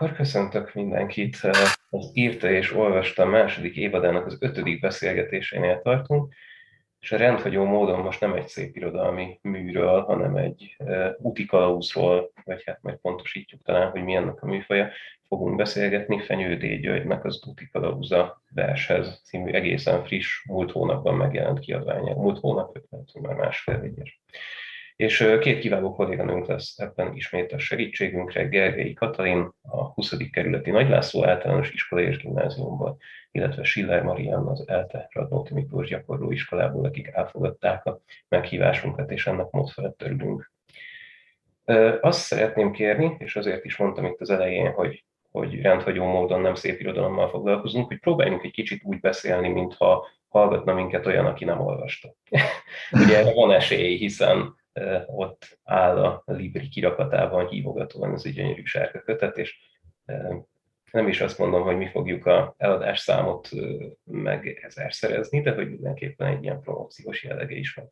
akkor köszöntök mindenkit. Az írta és olvasta második évadának az ötödik beszélgetésénél tartunk, és rendhagyó módon most nem egy szép irodalmi műről, hanem egy utikalauzról, vagy hát majd pontosítjuk talán, hogy mi ennek a műfaja, fogunk beszélgetni. Fenyődé Györgynek az Utikalauza vershez című egészen friss, múlt hónapban megjelent kiadványa. Múlt hónap, már másfél egyes. És két kiváló kolléganőnk lesz ebben ismét a segítségünkre, Gergely Katalin, a 20. kerületi Nagylászló általános iskola és gimnáziumból, illetve Schiller Marian az ELTE Radnóti Miklós gyakorló iskolából, akik elfogadták a meghívásunkat, és ennek mód felett örülünk. Azt szeretném kérni, és azért is mondtam itt az elején, hogy, hogy rendhagyó módon nem szép irodalommal foglalkozunk, hogy próbáljunk egy kicsit úgy beszélni, mintha hallgatna minket olyan, aki nem olvasta. Ugye erre van esély, hiszen ott áll a Libri kirakatában hívogatóan az gyönyörű sárga kötet, és nem is azt mondom, hogy mi fogjuk a eladás számot meg ezerszerezni, de hogy mindenképpen egy ilyen promóciós jellege is van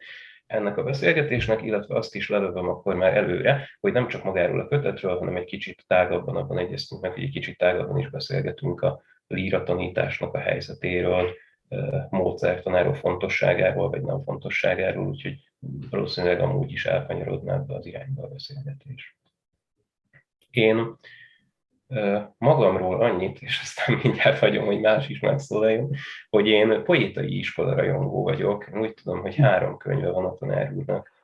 ennek a beszélgetésnek, illetve azt is lelövöm akkor már előre, hogy nem csak magáról a kötetről, hanem egy kicsit tágabban abban egyeztünk meg, hogy egy kicsit tágabban is beszélgetünk a líra tanításnak a helyzetéről, módszertanáról fontosságáról, vagy nem fontosságáról, úgyhogy valószínűleg amúgy is elkanyarodna ebbe az irányba a beszélgetés. Én magamról annyit, és aztán mindjárt hagyom, hogy más is megszólaljon, hogy én poétai iskola rajongó vagyok. Úgy tudom, hogy három könyve van a tanár úrnak,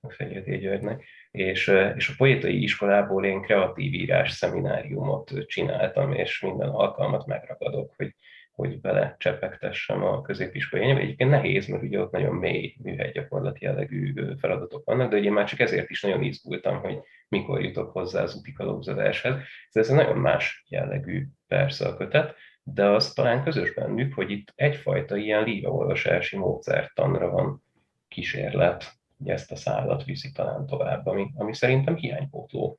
a Fenyőté Györgynek, és, és a poétai iskolából én kreatív írás szemináriumot csináltam, és minden alkalmat megragadok, hogy hogy bele csepegtessem a középiskolai enyébe. Egyébként nehéz, mert ugye ott nagyon mély műhely-gyakorlati jellegű feladatok vannak, de ugye már csak ezért is nagyon izgultam, hogy mikor jutok hozzá az úti kalózadáshoz. Ez egy nagyon más jellegű persze a kötet, de az talán közös bennük, hogy itt egyfajta ilyen líraolvasási módszertanra van kísérlet, hogy ezt a szállat viszi talán tovább, ami, ami szerintem hiánypótló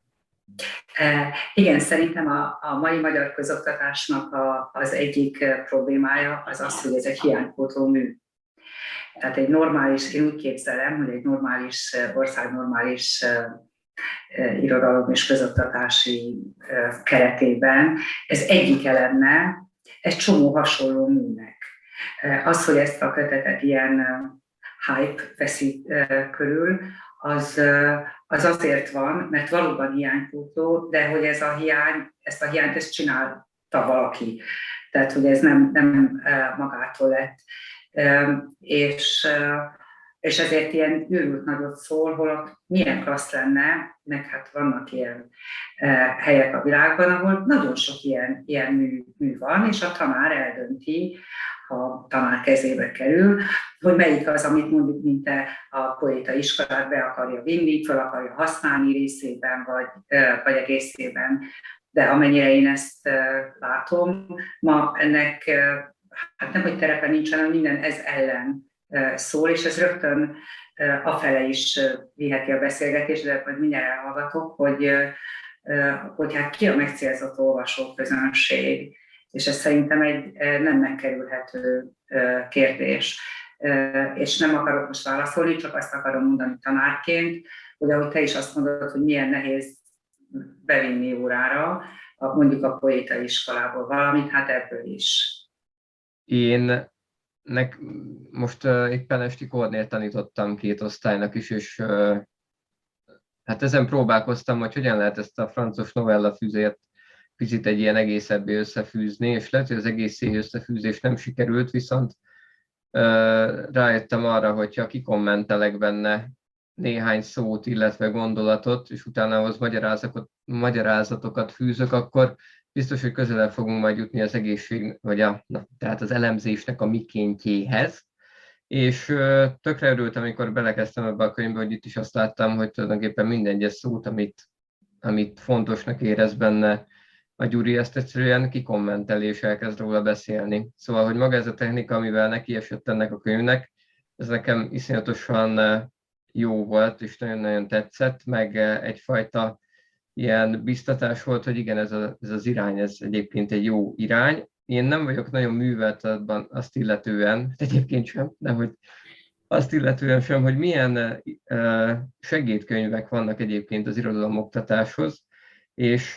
igen, szerintem a, a mai magyar közoktatásnak a, az egyik problémája az az, hogy ez egy hiánypótló mű. Tehát egy normális, én úgy képzelem, hogy egy normális ország normális irodalom és közoktatási keretében ez egyik lenne egy csomó hasonló műnek. Az, hogy ezt a kötetet ilyen hype veszi körül, az, az azért van, mert valóban hiánypótló, de hogy ez a hiány, ezt a hiányt ezt csinálta valaki. Tehát, hogy ez nem, nem magától lett. És, és ezért ilyen őrült nagyot szól, holott milyen klassz lenne, meg hát vannak ilyen helyek a világban, ahol nagyon sok ilyen, ilyen mű, mű van, és a tanár eldönti, a tanár kezébe kerül, hogy melyik az, amit mondjuk, mint a poéta iskolát be akarja vinni, fel akarja használni részében, vagy, vagy egészében. De amennyire én ezt látom, ma ennek hát nem, hogy terepe nincs, hanem minden ez ellen szól, és ez rögtön afele is viheti a beszélgetést, de majd mindjárt elhallgatok, hogy, hogy hát ki a megcélzott olvasóközönség, és ez szerintem egy nem megkerülhető kérdés. És nem akarok most válaszolni, csak azt akarom mondani tanárként, hogy ahogy te is azt mondod, hogy milyen nehéz bevinni órára, mondjuk a poéta iskolából valamit, hát ebből is. Én nek, most éppen esti kornél tanítottam két osztálynak is, és hát ezen próbálkoztam, hogy hogyan lehet ezt a francos novella fűzét picit egy ilyen egészebbé összefűzni, és lehet, hogy az egész összefűzés nem sikerült, viszont rájöttem arra, hogyha kikommentelek benne néhány szót, illetve gondolatot, és utána ahhoz magyarázatokat fűzök, akkor biztos, hogy közelebb fogunk majd jutni az egészség, vagy a, na, tehát az elemzésnek a mikéntjéhez. És tökre örültem, amikor belekezdtem ebbe a könyvbe, hogy itt is azt láttam, hogy tulajdonképpen minden egyes szót, amit, amit fontosnak érez benne, a Gyuri ezt egyszerűen kikommenteli és elkezd róla beszélni. Szóval, hogy maga ez a technika, amivel neki esett ennek a könyvnek, ez nekem iszonyatosan eh, jó volt, és nagyon-nagyon tetszett, meg eh, egyfajta ilyen biztatás volt, hogy igen, ez, a, ez az irány, ez egyébként egy jó irány. Én nem vagyok nagyon művelt abban azt illetően, egyébként sem, de hogy azt illetően sem, hogy milyen eh, segédkönyvek vannak egyébként az irodalom oktatáshoz, És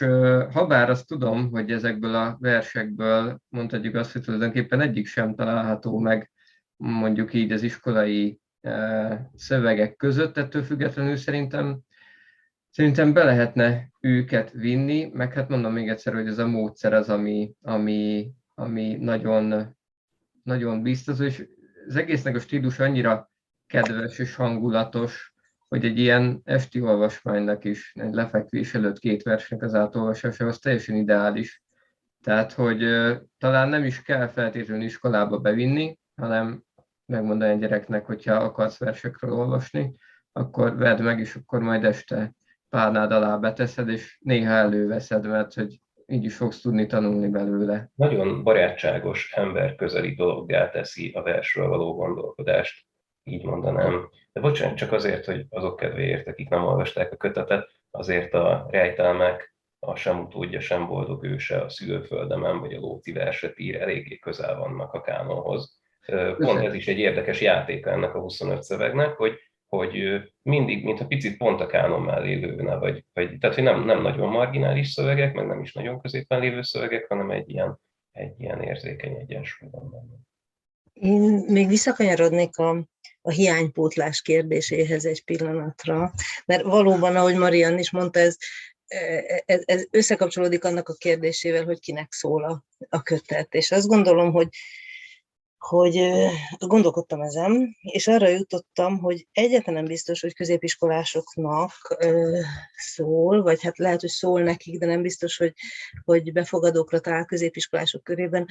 ha bár azt tudom, hogy ezekből a versekből mondhatjuk azt, hogy tulajdonképpen egyik sem található meg mondjuk így az iskolai szövegek között, ettől függetlenül szerintem Szerintem be lehetne őket vinni, meg hát mondom még egyszer, hogy ez a módszer az, ami, ami, ami nagyon, nagyon biztos, és az egésznek a stílus annyira kedves és hangulatos, hogy egy ilyen esti olvasmánynak is, egy lefekvés előtt két versnek az átolvasása, az teljesen ideális. Tehát, hogy talán nem is kell feltétlenül iskolába bevinni, hanem megmondani a gyereknek, hogyha akarsz versekről olvasni, akkor vedd meg, és akkor majd este párnád alá beteszed, és néha előveszed, mert hogy így is fogsz tudni tanulni belőle. Nagyon barátságos, ember közeli dologgá teszi a versről való gondolkodást, így mondanám. De bocsánat, csak azért, hogy azok kedvéért, akik nem olvasták a kötetet, azért a rejtelmek, a sem utódja, sem boldog őse, a szülőföldemen, vagy a Lóti verset ír, eléggé közel vannak a kánonhoz. Pont ez is egy érdekes játéka ennek a 25 szövegnek, hogy hogy mindig, mintha picit pont a kánon mellé lőne, vagy, vagy tehát, hogy nem, nem nagyon marginális szövegek, meg nem is nagyon középen lévő szövegek, hanem egy ilyen, egy ilyen érzékeny egyensúly van benne. Én még visszakanyarodnék a, a hiánypótlás kérdéséhez egy pillanatra, mert valóban, ahogy Marian is mondta, ez, ez, ez összekapcsolódik annak a kérdésével, hogy kinek szól a, a kötet. És azt gondolom, hogy hogy gondolkodtam ezen, és arra jutottam, hogy egyetlen biztos, hogy középiskolásoknak szól, vagy hát lehet, hogy szól nekik, de nem biztos, hogy, hogy befogadókra talál középiskolások körében,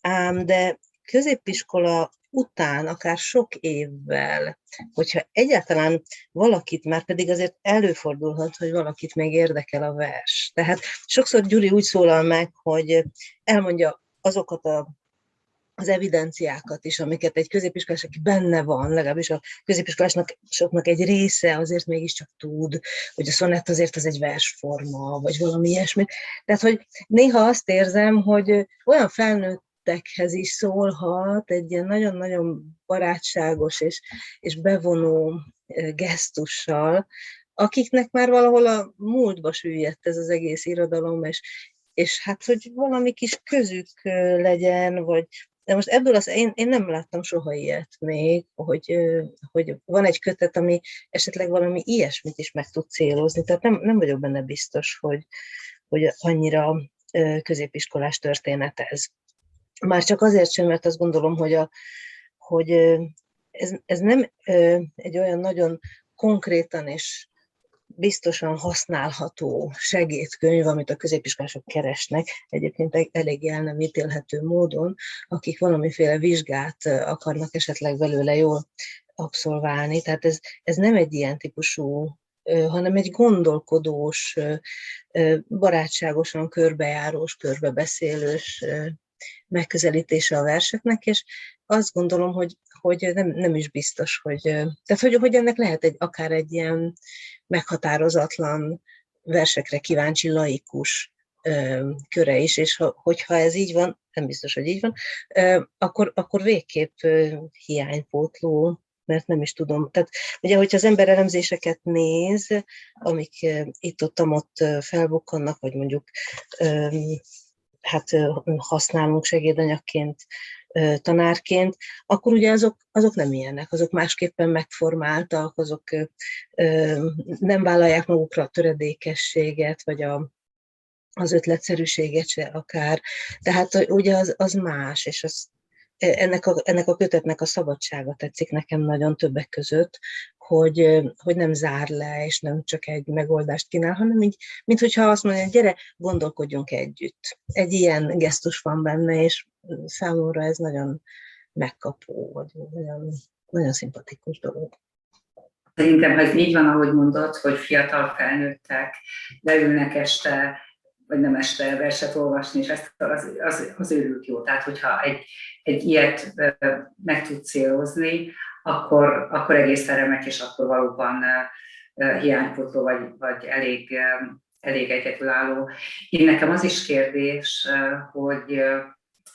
ám de középiskola után, akár sok évvel, hogyha egyáltalán valakit, már pedig azért előfordulhat, hogy valakit még érdekel a vers. Tehát sokszor Gyuri úgy szólal meg, hogy elmondja azokat a az evidenciákat is, amiket egy középiskolás, aki benne van, legalábbis a középiskolásnak soknak egy része azért mégiscsak tud, hogy a szonett azért az egy versforma, vagy valami ilyesmi. Tehát, hogy néha azt érzem, hogy olyan felnőttekhez is szólhat egy ilyen nagyon-nagyon barátságos és, és bevonó gesztussal, akiknek már valahol a múltba süllyedt ez az egész irodalom, és, és hát, hogy valami kis közük legyen, vagy de most ebből az, én, én nem láttam soha ilyet még, hogy, hogy van egy kötet, ami esetleg valami ilyesmit is meg tud célozni. Tehát nem, nem vagyok benne biztos, hogy, hogy annyira középiskolás történet ez. Már csak azért sem, mert azt gondolom, hogy, a, hogy ez, ez nem egy olyan nagyon konkrétan és biztosan használható segédkönyv, amit a középiskolások keresnek, egyébként elég el nem ítélhető módon, akik valamiféle vizsgát akarnak esetleg belőle jól abszolválni. Tehát ez, ez nem egy ilyen típusú hanem egy gondolkodós, barátságosan körbejárós, körbebeszélős megközelítése a verseknek, és azt gondolom, hogy, hogy nem, nem is biztos, hogy, tehát hogy, hogy ennek lehet egy, akár egy ilyen meghatározatlan versekre kíváncsi laikus köre is, és ha, hogyha ez így van, nem biztos, hogy így van, akkor, akkor végképp hiánypótló, mert nem is tudom. Tehát ugye, hogyha az ember elemzéseket néz, amik itt-ott-ott felbukkannak, vagy mondjuk hát használunk segédanyagként, tanárként, akkor ugye azok, azok nem ilyenek, azok másképpen megformáltak, azok nem vállalják magukra a töredékességet, vagy a, az ötletszerűséget se akár. Tehát ugye az, az más, és az, ennek a, ennek a kötetnek a szabadsága tetszik nekem nagyon többek között, hogy, hogy nem zár le, és nem csak egy megoldást kínál, hanem így, mint hogyha azt mondja, gyere, gondolkodjunk együtt. Egy ilyen gesztus van benne, és számomra ez nagyon megkapó, vagy nagyon, nagyon szimpatikus dolog. Szerintem, ha ez így van, ahogy mondod, hogy fiatal felnőttek leülnek este vagy nem este verset olvasni, és ezt az, az, az őrült jó. Tehát, hogyha egy, egy ilyet meg tud célozni, akkor, akkor egészen remek, és akkor valóban hiánypótló, vagy, vagy elég, elég egyetülálló. Én nekem az is kérdés, hogy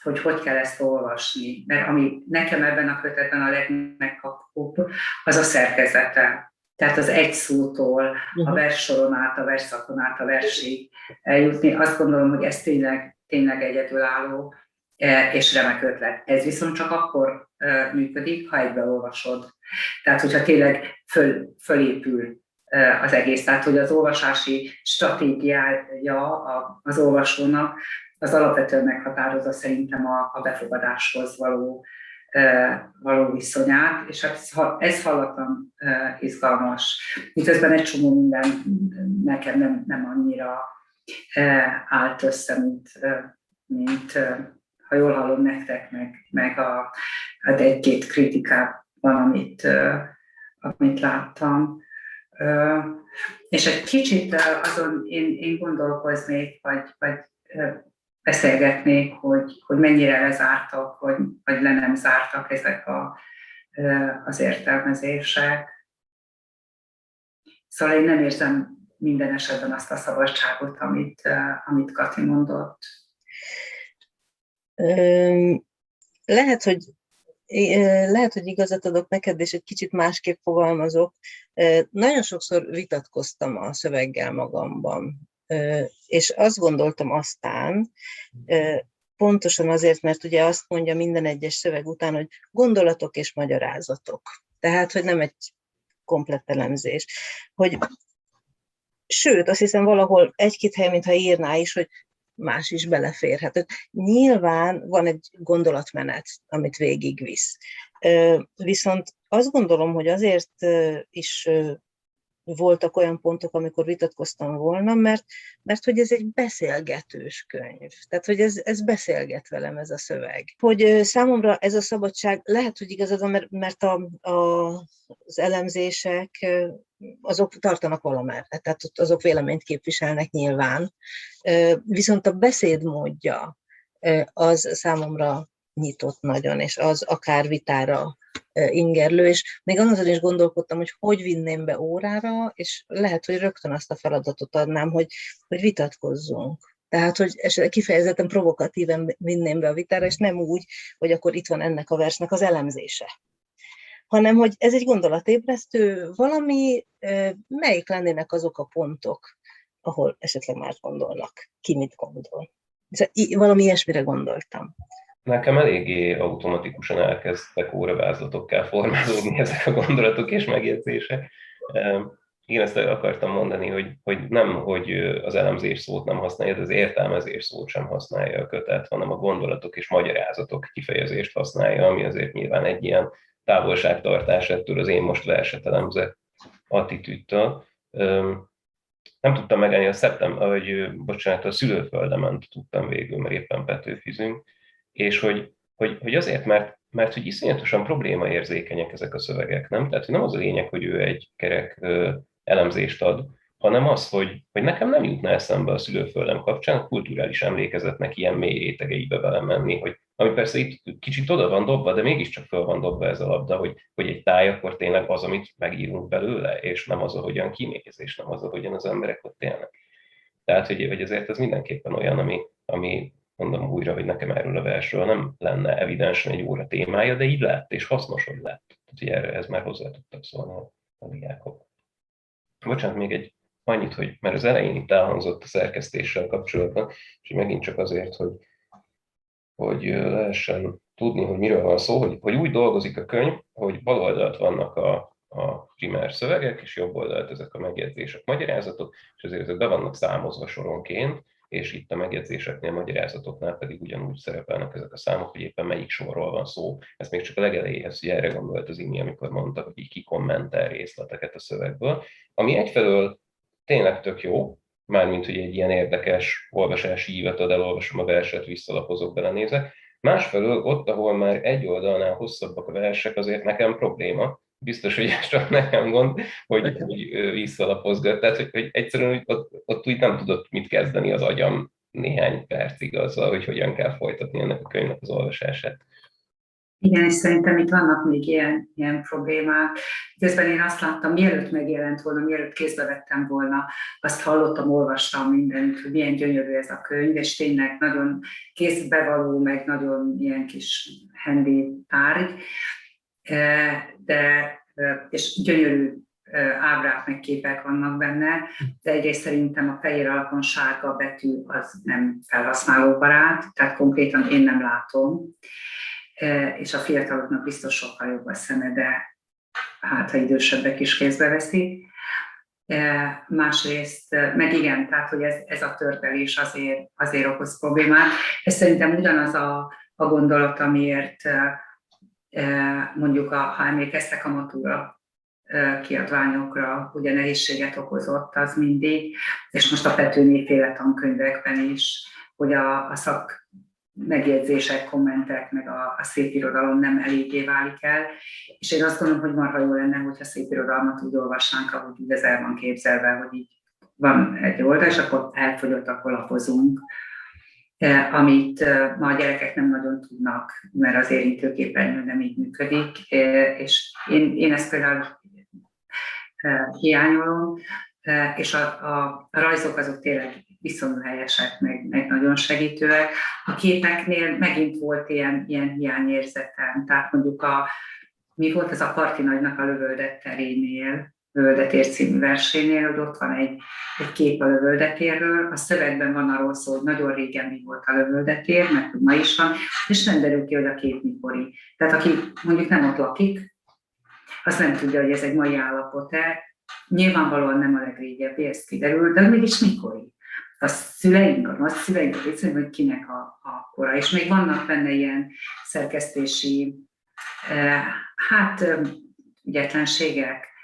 hogy hogy kell ezt olvasni. Mert ami nekem ebben a kötetben a legmegkapóbb, az a szerkezete. Tehát az egy szótól a Mhm. verssoron át, a versszakon át, a versig eljutni. Azt gondolom, hogy ez tényleg, tényleg egyedülálló e, és remek ötlet. Ez viszont csak akkor e, működik, ha egybeolvasod. Tehát, hogyha tényleg föl, fölépül e, az egész, tehát, hogy az olvasási stratégiája az olvasónak az alapvetően meghatározza szerintem a, a befogadáshoz való való viszonyát, és hát ez, ha- ez hallatlan izgalmas. Miközben egy csomó minden nekem nem, nem annyira állt össze, mint, mint ha jól hallom nektek, meg, meg a, hát egy-két kritikában, amit, amit láttam. És egy kicsit azon én, én gondolkoznék, vagy, vagy beszélgetnék, hogy, hogy mennyire lezártak, vagy, vagy le nem zártak ezek a, az értelmezések. Szóval én nem érzem minden esetben azt a szabadságot, amit, amit Kati mondott. Lehet, hogy lehet, hogy igazat adok neked, és egy kicsit másképp fogalmazok. Nagyon sokszor vitatkoztam a szöveggel magamban, és azt gondoltam aztán, pontosan azért, mert ugye azt mondja minden egyes szöveg után, hogy gondolatok és magyarázatok. Tehát, hogy nem egy komplett elemzés. Hogy Sőt, azt hiszem valahol egy-két hely, mintha írná is, hogy más is beleférhet. Nyilván van egy gondolatmenet, amit végigvisz. Viszont azt gondolom, hogy azért is voltak olyan pontok, amikor vitatkoztam volna, mert, mert hogy ez egy beszélgetős könyv. Tehát, hogy ez, ez beszélget velem ez a szöveg. Hogy számomra ez a szabadság, lehet, hogy igazad mert, mert a, a, az elemzések azok tartanak valamerre, tehát azok véleményt képviselnek nyilván. Viszont a beszédmódja az számomra nyitott nagyon, és az akár vitára ingerlő, és még azon is gondolkodtam, hogy hogy vinném be órára, és lehet, hogy rögtön azt a feladatot adnám, hogy, hogy vitatkozzunk. Tehát, hogy esetleg kifejezetten provokatíven vinném be a vitára, és nem úgy, hogy akkor itt van ennek a versnek az elemzése hanem hogy ez egy gondolatébresztő valami, melyik lennének azok a pontok, ahol esetleg más gondolnak, ki mit gondol. Szóval Valami ilyesmire gondoltam. Nekem eléggé automatikusan elkezdtek óravázlatokká formálódni ezek a gondolatok és megjegyzések. Igen, ezt akartam mondani, hogy, hogy nem, hogy az elemzés szót nem használja, de az értelmezés szót sem használja a kötet, hanem a gondolatok és magyarázatok kifejezést használja, ami azért nyilván egy ilyen távolságtartás ettől az én most verset elemzett attitűdtől. Nem tudtam megállni a szeptember, vagy bocsánat, a szülőföldemen tudtam végül, mert éppen Petőfizünk, és hogy, hogy, hogy azért, mert, mert hogy iszonyatosan problémaérzékenyek ezek a szövegek, nem? Tehát nem az a lényeg, hogy ő egy kerek ö, elemzést ad, hanem az, hogy, hogy nekem nem jutna eszembe a szülőföldem kapcsán kulturális emlékezetnek ilyen mély rétegeibe belemenni, hogy ami persze itt kicsit oda van dobva, de mégiscsak föl van dobva ez a labda, hogy, hogy egy táj akkor tényleg az, amit megírunk belőle, és nem az, ahogyan kinéz, és nem az, ahogyan az emberek ott élnek. Tehát, hogy, hogy ezért ez mindenképpen olyan, ami, ami mondom újra, hogy nekem erről a versről nem lenne evidensen egy óra témája, de így lett, és hasznos, hogy lett. Tehát, ez már hozzá tudtak szólni a, a diákok. Bocsánat, még egy annyit, hogy mert az elején itt elhangzott a szerkesztéssel kapcsolatban, és megint csak azért, hogy, hogy lehessen tudni, hogy miről van szó, hogy, hogy úgy dolgozik a könyv, hogy bal oldalt vannak a, a primer szövegek, és jobb oldalt ezek a megjegyzések, magyarázatok, és azért ezek be vannak számozva soronként, és itt a megjegyzéseknél, magyarázatoknál pedig ugyanúgy szerepelnek ezek a számok, hogy éppen melyik sorról van szó. Ez még csak a legelejéhez, hogy erre gondolt az Imi, amikor mondta, hogy így kikommentál részleteket a szövegből, ami egyfelől tényleg tök jó, mármint, hogy egy ilyen érdekes olvasási ívet ad, elolvasom a verset, visszalapozok, belenézek. Másfelől ott, ahol már egy oldalnál hosszabbak a versek, azért nekem probléma, biztos, hogy ez csak nekem gond, hogy, hogy visszalapozgat. Tehát, hogy, hogy egyszerűen hogy ott, ott úgy nem tudott mit kezdeni az agyam néhány percig azzal, hogy hogyan kell folytatni ennek a könyvnek az olvasását. Igen, és szerintem itt vannak még ilyen, ilyen problémák. Közben én azt láttam, mielőtt megjelent volna, mielőtt kézbe vettem volna, azt hallottam, olvastam mindenütt, hogy milyen gyönyörű ez a könyv, és tényleg nagyon kézbevaló, meg nagyon ilyen kis handy tárgy, de, és gyönyörű ábrák meg képek vannak benne, de egyrészt szerintem a fehér alapon sárga betű az nem felhasználóbarát, tehát konkrétan én nem látom, és a fiataloknak biztos sokkal jobb a szeme, de hát ha idősebbek is kézbe veszik. Másrészt, meg igen, tehát hogy ez, ez a tördelés azért, azért okoz problémát. Ez szerintem ugyanaz a, a gondolat, amiért mondjuk, a, ha emlékeztek a Matura kiadványokra, ugye nehézséget okozott az mindig, és most a Petőné féle tankönyvekben is, hogy a, a szak megjegyzések, kommentek, meg a, a szép irodalom nem eléggé válik el. És én azt gondolom, hogy marha jó lenne, hogyha szép irodalmat úgy olvasnánk, ahogy úgy ez el van képzelve, hogy így van egy oldal, és akkor elfogyott, akkor lapozunk, amit ma a gyerekek nem nagyon tudnak, mert az érintőképernyő nem így működik, és én, én ezt például hiányolom, és a, a, rajzok azok tényleg viszonylag helyesek, meg, meg nagyon segítőek. A képeknél megint volt ilyen, ilyen hiányérzetem, tehát mondjuk a, mi volt ez a Parti Nagynak a lövöldett terénél, Lövöldetér című versénél, hogy ott van egy, egy kép a lövöldetérről, a szövegben van arról szó, hogy nagyon régen mi volt a lövöldetér, mert ma is van, és nem derül ki, hogy a kép mikori. Tehát aki mondjuk nem ott lakik, az nem tudja, hogy ez egy mai állapot-e. Nyilvánvalóan nem a legrégebbi, ez kiderül, de mégis mikori a szüleink, a nagyszüleink, a szüleink, hogy kinek a, a kora. És még vannak benne ilyen szerkesztési, eh, hát eh, ügyetlenségek,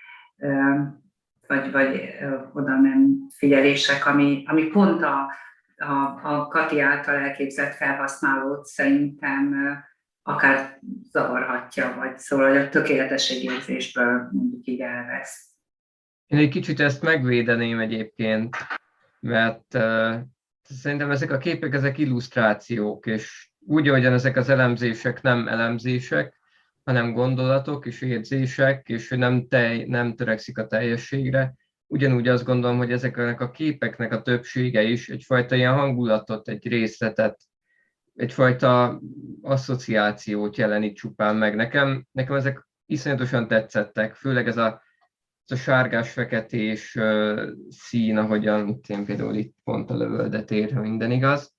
vagy, vagy oda nem figyelések, ami, ami pont a, a, a Kati által elképzelt felhasználót szerintem akár zavarhatja, vagy szóval hogy a tökéletességérzésből mondjuk így elvesz. Én egy kicsit ezt megvédeném egyébként, mert uh, szerintem ezek a képek, ezek illusztrációk, és úgy, ahogyan ezek az elemzések nem elemzések, hanem gondolatok és érzések, és hogy nem, tej, nem törekszik a teljességre, ugyanúgy azt gondolom, hogy ezeknek a képeknek a többsége is egyfajta ilyen hangulatot, egy részletet, egyfajta asszociációt jelenít csupán meg. Nekem, nekem ezek iszonyatosan tetszettek, főleg ez a ez a sárgás-feketés uh, szín, ahogyan én például itt pont a lövöldet ha minden igaz,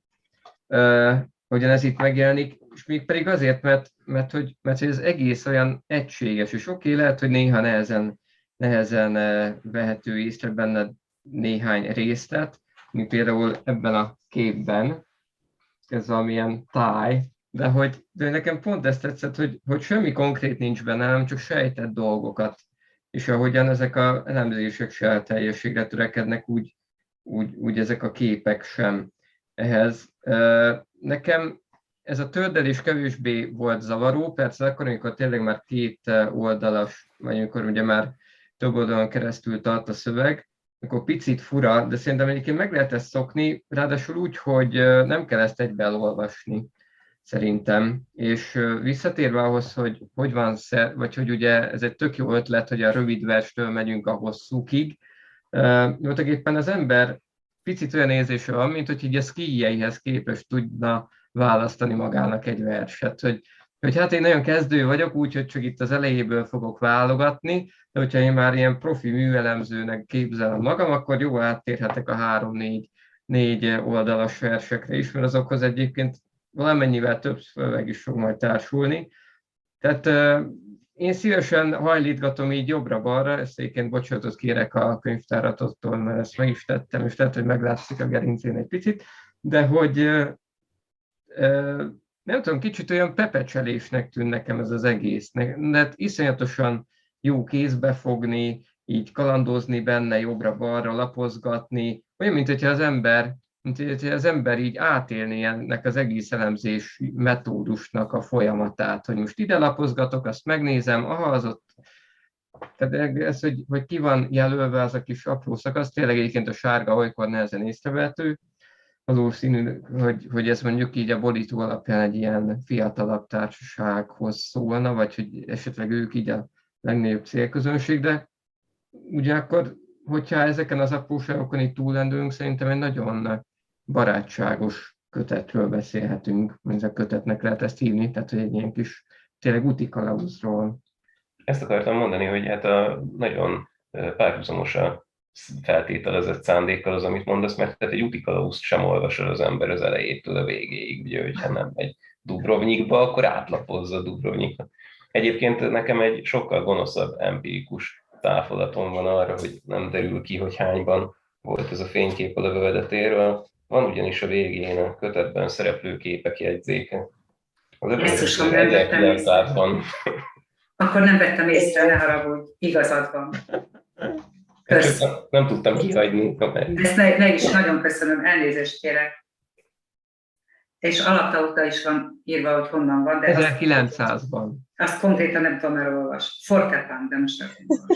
uh, hogyan ez itt megjelenik, és még pedig azért, mert, mert, hogy, mert hogy ez egész olyan egységes, és oké, okay, lehet, hogy néha nehezen, nehezen uh, vehető észre benne néhány részlet, mint például ebben a képben, ez valamilyen táj, de hogy de nekem pont ezt tetszett, hogy, hogy semmi konkrét nincs benne, hanem csak sejtett dolgokat és ahogyan ezek a elemzések se teljességre törekednek, úgy, úgy, úgy ezek a képek sem ehhez. Nekem ez a tördelés kevésbé volt zavaró, persze akkor, amikor tényleg már két oldalas, vagy amikor ugye már több oldalon keresztül tart a szöveg, akkor picit fura, de szerintem egyébként meg lehet ezt szokni, ráadásul úgy, hogy nem kell ezt egybe elolvasni szerintem. És visszatérve ahhoz, hogy hogy van, vagy hogy ugye ez egy tök jó ötlet, hogy a rövid verstől megyünk a hosszúkig, voltak éppen az ember picit olyan érzése van, mint hogy így a skijeihez képest tudna választani magának egy verset, hogy, hogy hát én nagyon kezdő vagyok, úgyhogy csak itt az elejéből fogok válogatni, de hogyha én már ilyen profi műelemzőnek képzelem magam, akkor jó áttérhetek a három-négy négy oldalas versekre is, mert azokhoz egyébként valamennyivel több szöveg is fog majd társulni. Tehát én szívesen hajlítgatom így jobbra-balra, ezt egyébként bocsánatot kérek a könyvtáratottól, mert ezt meg is tettem, és tehát, hogy meglátszik a gerincén egy picit, de hogy nem tudom, kicsit olyan pepecselésnek tűn nekem ez az egész, de hát iszonyatosan jó kézbe fogni, így kalandozni benne, jobbra-balra lapozgatni, olyan, mint hogyha az ember mint hogy az ember így átélni ennek az egész elemzés metódusnak a folyamatát, hogy most ide lapozgatok, azt megnézem, aha, az ott tehát ez, hogy, hogy ki van jelölve az a kis apró szakasz, tényleg egyébként a sárga olykor nehezen észrevehető, valószínű, hogy, hogy ez mondjuk így a borító alapján egy ilyen fiatalabb társasághoz szólna, vagy hogy esetleg ők így a legnagyobb célközönség, de ugyanakkor, hogyha ezeken az apróságokon itt túlendülünk, szerintem egy nagyon barátságos kötetről beszélhetünk, ez a kötetnek lehet ezt hívni, tehát hogy egy ilyen kis tényleg úti kalauzról. Ezt akartam mondani, hogy hát a nagyon párhuzamosan feltételezett szándékkal az, amit mondasz, mert tehát egy utikalauszt sem olvas el az ember az elejétől a végéig, ugye, hogyha nem egy Dubrovnikba, akkor átlapozza Dubrovnikba. Egyébként nekem egy sokkal gonoszabb empirikus táfolatom van arra, hogy nem derül ki, hogy hányban volt ez a fénykép a lövedetéről. Van ugyanis a végén a kötetben szereplő képek jegyzéke. Az ötödik van. Akkor nem vettem észre, ne haragudj, igazad van. Kösz. Nem, nem tudtam kihagyni. Ezt meg, meg is nagyon köszönöm, elnézést kérek. És alaptauta is van írva, hogy honnan van. De 1900-ban. Azt, azt konkrétan nem tudom elolvasni. Forketán, de most nem tudom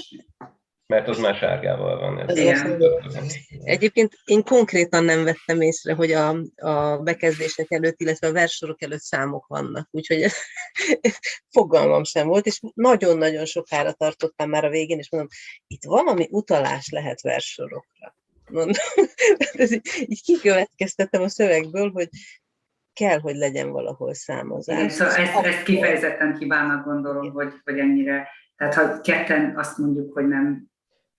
mert az már sárgával van. Ez Igen. Egyébként én konkrétan nem vettem észre, hogy a, a bekezdések előtt, illetve a versorok előtt számok vannak, úgyhogy ez, fogalmam sem volt, és nagyon-nagyon sokára tartottam már a végén, és mondom, itt valami utalás lehet versorokra. Mondom, ez így, így kikövetkeztettem a szövegből, hogy kell, hogy legyen valahol számozás. Igen, szóval ezt, ezt kifejezetten kívánnak gondolom, hogy, hogy ennyire tehát ha ketten azt mondjuk, hogy nem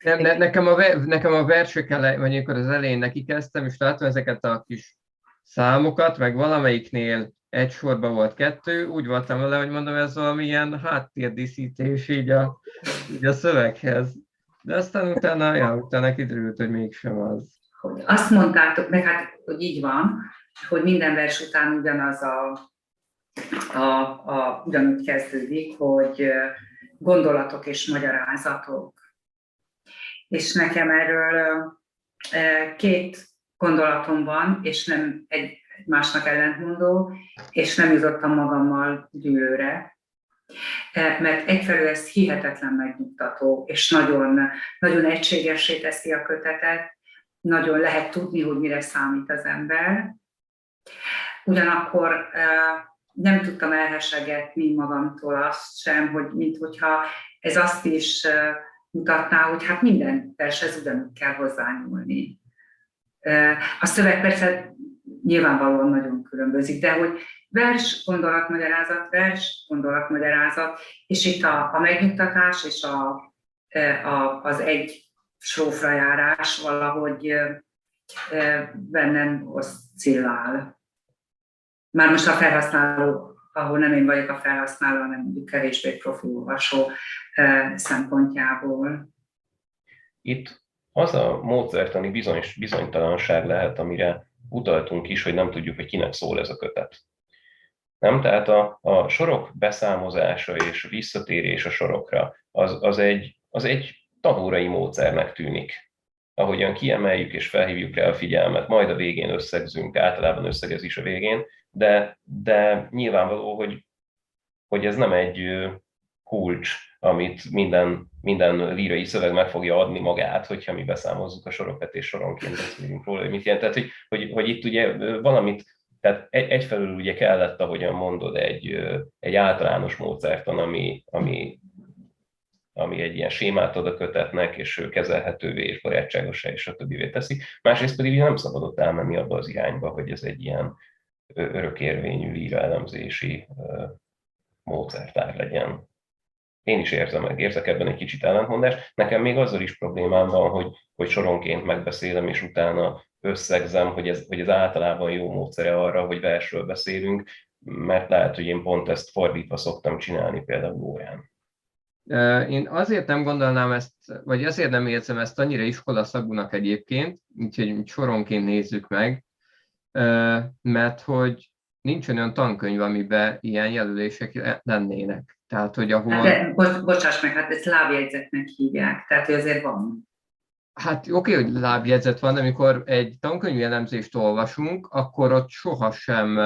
nem, ne, nekem, a, nekem a versek elej, vagy amikor az elején neki kezdtem, és láttam ezeket a kis számokat, meg valamelyiknél egy sorban volt kettő, úgy voltam vele, hogy mondom, ez valami ilyen háttérdíszítés így a, így a szöveghez. De aztán utána, ja, utána kiderült, hogy mégsem az. Azt mondtátok, meg hát, hogy így van, hogy minden vers után ugyanaz a, a, a ugyanúgy kezdődik, hogy gondolatok és magyarázatok és nekem erről két gondolatom van, és nem egy másnak ellentmondó, és nem jutottam magammal gyűlőre, mert egyfelől ez hihetetlen megnyugtató, és nagyon, nagyon egységessé teszi a kötetet, nagyon lehet tudni, hogy mire számít az ember. Ugyanakkor nem tudtam elhesegetni magamtól azt sem, hogy mint hogyha ez azt is mutatná, hogy hát minden vershez ugyanúgy kell hozzányúlni. A szöveg persze nyilvánvalóan nagyon különbözik, de hogy vers, gondolatmagyarázat, vers, gondolatmagyarázat, és itt a, a megnyugtatás és a, a, az egy srófra járás valahogy bennem oszcillál. Már most a felhasználó ahol nem én vagyok a felhasználó, hanem mondjuk kevésbé profi olvasó szempontjából. Itt az a módszertani bizony, bizonytalanság lehet, amire utaltunk is, hogy nem tudjuk, hogy kinek szól ez a kötet. Nem? Tehát a, a sorok beszámozása és visszatérés a sorokra az, az, egy, az egy tanórai módszernek tűnik. Ahogyan kiemeljük és felhívjuk rá a figyelmet, majd a végén összegzünk, általában összegez is a végén, de, de nyilvánvaló, hogy, hogy ez nem egy kulcs, amit minden, minden lírai szöveg meg fogja adni magát, hogyha mi beszámozzuk a sorokat, és soronként beszélünk róla, hogy mit jelent. Tehát, hogy, hogy, hogy itt ugye valamit, tehát egy, egyfelől ugye kellett, ahogyan mondod, egy, egy általános módszertan, ami, ami, ami egy ilyen sémát ad a kötetnek, és kezelhetővé és barátságosá és a többivé teszi. Másrészt pedig nem szabadott elmenni abba az irányba, hogy ez egy ilyen örökérvényű líra elemzési módszertár legyen. Én is érzem meg, érzek ebben egy kicsit ellentmondást. Nekem még azzal is problémám van, hogy, hogy soronként megbeszélem, és utána összegzem, hogy ez, hogy ez általában jó módszere arra, hogy versről beszélünk, mert lehet, hogy én pont ezt fordítva szoktam csinálni például órán. Én azért nem gondolnám ezt, vagy azért nem érzem ezt annyira iskolaszagúnak egyébként, úgyhogy soronként nézzük meg, mert hogy nincs olyan tankönyv, amiben ilyen jelölések lennének. Tehát, hogy ahol... Hát de, bo- bocsáss meg, hát ezt lábjegyzetnek hívják, tehát hogy azért van. Hát oké, okay, hogy lábjegyzet van, de amikor egy tankönyvi elemzést olvasunk, akkor ott sohasem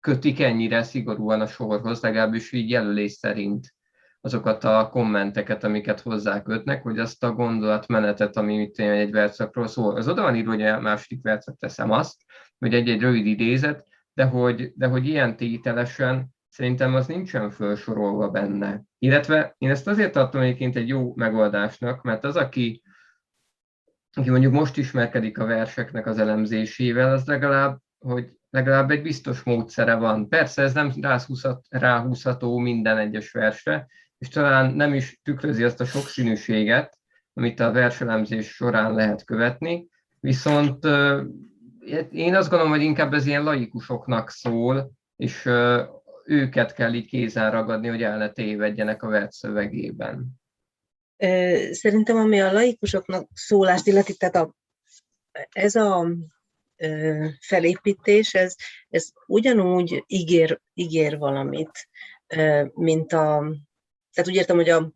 kötik ennyire szigorúan a sorhoz, legalábbis így jelölés szerint azokat a kommenteket, amiket hozzákötnek, hogy azt a gondolatmenetet, ami itt egy verszakról szól. Az oda van írva, hogy a második verszak teszem azt, hogy egy-egy rövid idézet, de hogy, de hogy ilyen tételesen szerintem az nincsen felsorolva benne. Illetve én ezt azért tartom egyébként egy jó megoldásnak, mert az, aki, aki mondjuk most ismerkedik a verseknek az elemzésével, az legalább, hogy legalább egy biztos módszere van. Persze ez nem ráhúzható minden egyes versre, és talán nem is tükrözi azt a sokszínűséget, amit a verselemzés során lehet követni. Viszont én azt gondolom, hogy inkább ez ilyen laikusoknak szól, és őket kell így kézen ragadni, hogy el ne tévedjenek a vert szövegében. Szerintem, ami a laikusoknak szólást illeti, tehát a, ez a felépítés, ez, ez ugyanúgy ígér, ígér valamit, mint a, tehát úgy értem, hogy a